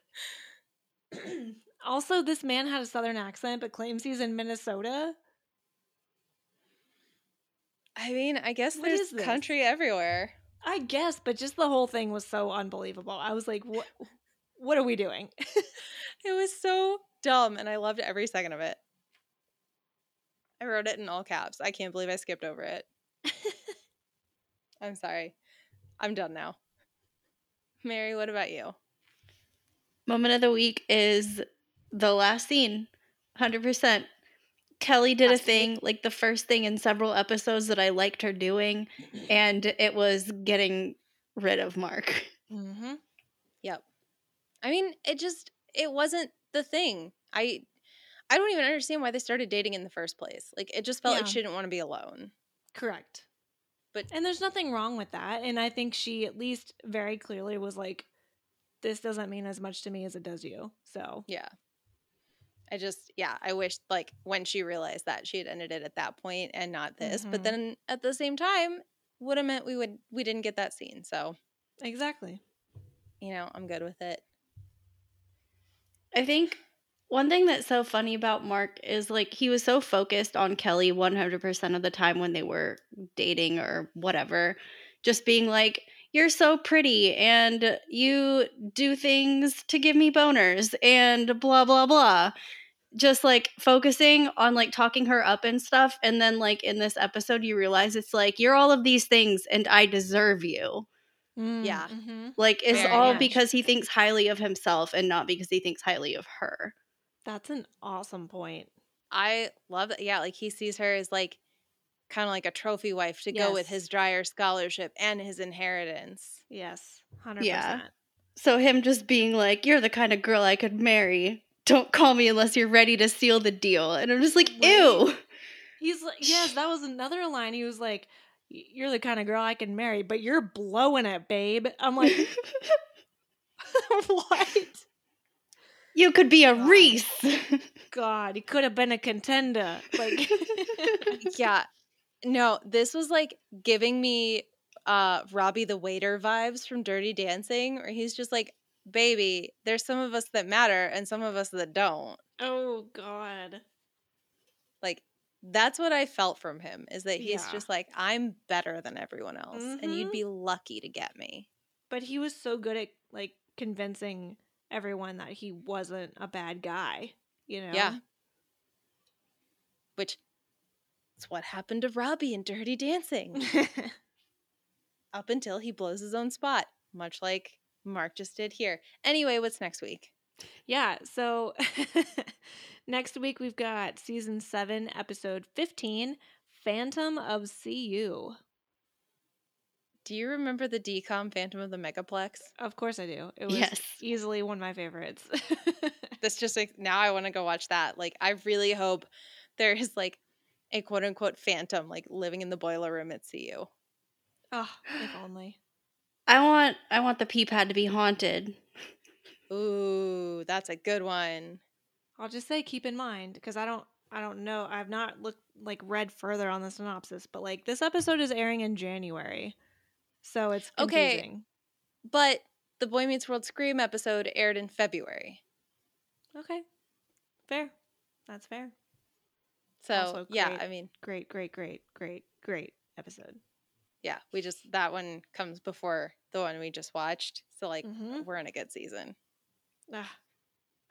Speaker 1: also, this man had a southern accent but claims he's in Minnesota.
Speaker 2: I mean, I guess
Speaker 1: What
Speaker 2: there's country everywhere.
Speaker 1: I guess, but just the whole thing was so unbelievable. I was like, what? What are we doing?
Speaker 2: It was so dumb, and I loved every second of it. I wrote it in all caps. I can't believe I skipped over it. I'm sorry. I'm done now. Mary, what about you?
Speaker 3: Moment of the week is the last scene. 100%. Kelly did a
Speaker 2: Has to
Speaker 3: thing, like the first thing in several episodes that I liked her doing, and it was getting rid of Mark.
Speaker 1: mm-hmm.
Speaker 2: Yep. I mean, it just it wasn't the thing. I I don't even understand why they started dating in the first place. Like it just felt like she didn't want to be alone.
Speaker 1: Correct.
Speaker 2: But-
Speaker 1: and there's nothing wrong with that. And I think she at least very clearly was like, "This doesn't mean as much to me as it does you." So
Speaker 2: Yeah. I just yeah, I wish like when she realized that she had ended it at that point and not this. But
Speaker 1: Mhm.
Speaker 2: then at the same time, would have meant we would we didn't get that scene. So,
Speaker 1: exactly.
Speaker 2: you know, I'm good with it.
Speaker 3: I think one thing that's so funny about Mark is like he was so focused on Kelly 100% of the time when they were dating or whatever, just being like, You're so pretty and you do things to give me boners and blah, blah, blah. Just like focusing on like talking her up and stuff. And then, like, in this episode, you realize it's like, You're all of these things and I deserve you.
Speaker 2: Yeah.
Speaker 1: hmm
Speaker 3: Like, it's
Speaker 2: Very
Speaker 3: all
Speaker 2: much.
Speaker 3: because he thinks highly of himself and not because he thinks highly of her.
Speaker 1: That's an awesome point.
Speaker 2: I love that. Yeah, like he sees her as like kind of like a trophy wife to go with his Dreyer scholarship and his inheritance.
Speaker 1: Yes, hundred
Speaker 3: Yeah.
Speaker 1: percent.
Speaker 3: So him just being like, "You're the kind of girl I could marry. Don't call me unless you're ready to seal the deal." And I'm just like,
Speaker 1: Right.
Speaker 3: "Ew."
Speaker 1: He's like, yes, that was another line. He was like, "You're the kind of girl I can marry, but you're blowing it, babe." I'm like, what?
Speaker 3: you could be a
Speaker 1: God.
Speaker 3: Reese.
Speaker 1: God, he could have been a contender. Like,
Speaker 2: yeah. No, this was like giving me uh Robbie the waiter vibes from Dirty Dancing, where he's just like, baby, there's some of us that matter and some of us that don't.
Speaker 1: oh God.
Speaker 2: Like That's what I felt from him is that he's
Speaker 1: Yeah.
Speaker 2: just like, I'm better than everyone else, and you'd
Speaker 1: Mhm.
Speaker 2: be lucky to get me.
Speaker 1: But he was so good at like convincing everyone that he wasn't a bad guy. You know?
Speaker 2: Yeah. Which what happened to Robbie in Dirty Dancing up until he blows his own spot, much like Mark just did here. Anyway, what's next week?
Speaker 1: yeah. So next week we've got season seven, episode fifteen, Phantom of CU.
Speaker 2: Do you remember the DCOM Phantom of the Megaplex?
Speaker 1: Of course I do. It was
Speaker 3: Yes.
Speaker 1: easily one of my favorites.
Speaker 2: That's just like now I want to go watch that. Like I really hope there is like a quote unquote phantom like living in the boiler room at CU.
Speaker 1: oh, if only.
Speaker 3: I want I want the pee pad to be haunted.
Speaker 2: Ooh, that's a good one.
Speaker 1: I'll just say keep in mind because I don't I don't know. I've not looked like read further on the synopsis, but like this episode is airing in January. So it's
Speaker 2: Okay. But the Boy Meets World Scream episode aired in February.
Speaker 1: Okay. Fair. That's fair.
Speaker 2: So
Speaker 1: Also
Speaker 2: yeah. I mean,
Speaker 1: Great, great, great, great, great episode.
Speaker 2: yeah, we just that one comes before the one we just watched. So like
Speaker 1: Mhm.
Speaker 2: we're in a good season.
Speaker 1: Ah,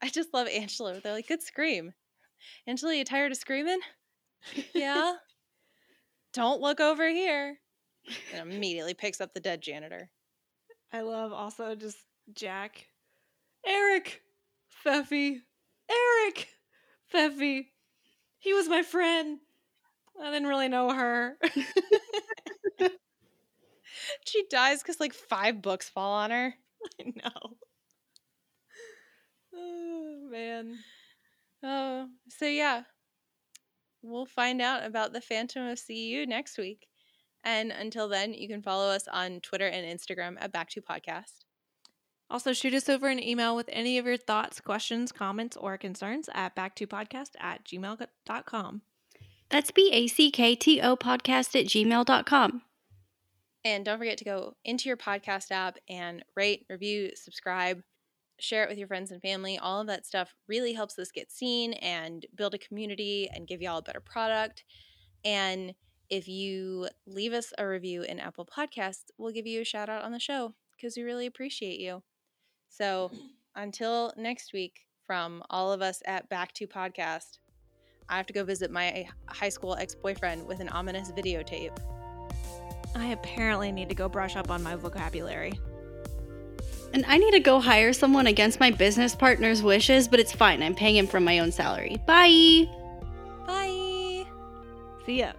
Speaker 2: I just love Angela. They're like, good scream. Angela, you tired of screaming? Yeah. Don't look over here. And immediately picks up the dead janitor.
Speaker 1: I love also just Jack. Eric! Feffy. Eric! Feffy. He was my friend. I didn't really know her.
Speaker 2: She dies because like five books fall on her.
Speaker 1: I know. Oh, man.
Speaker 2: Oh, so yeah. We'll find out about the Phantom of CU next week. And until then, you can follow us on Twitter and Instagram at Back to Podcast.
Speaker 1: Also, shoot us over an email with any of your thoughts, questions, comments, or concerns at backtopodcast at gmail.com.
Speaker 3: That's B A C K T O podcast at gmail.com.
Speaker 2: And don't forget to go into your podcast app and rate, review, subscribe, share it with your friends and family. All of that stuff really helps us get seen and build a community and give y'all a better product. And if you leave us a review in Apple Podcasts, we'll give you a shout out on the show because we really appreciate you. So until next week, from all of us at Back to Podcast, I have to go visit my high school ex boyfriend with an ominous videotape.
Speaker 1: I apparently need to go brush up on my vocabulary.
Speaker 3: And I need to go hire someone against my business partner's wishes, but it's fine. I'm paying him from my own salary. Bye.
Speaker 2: Bye.
Speaker 1: See ya.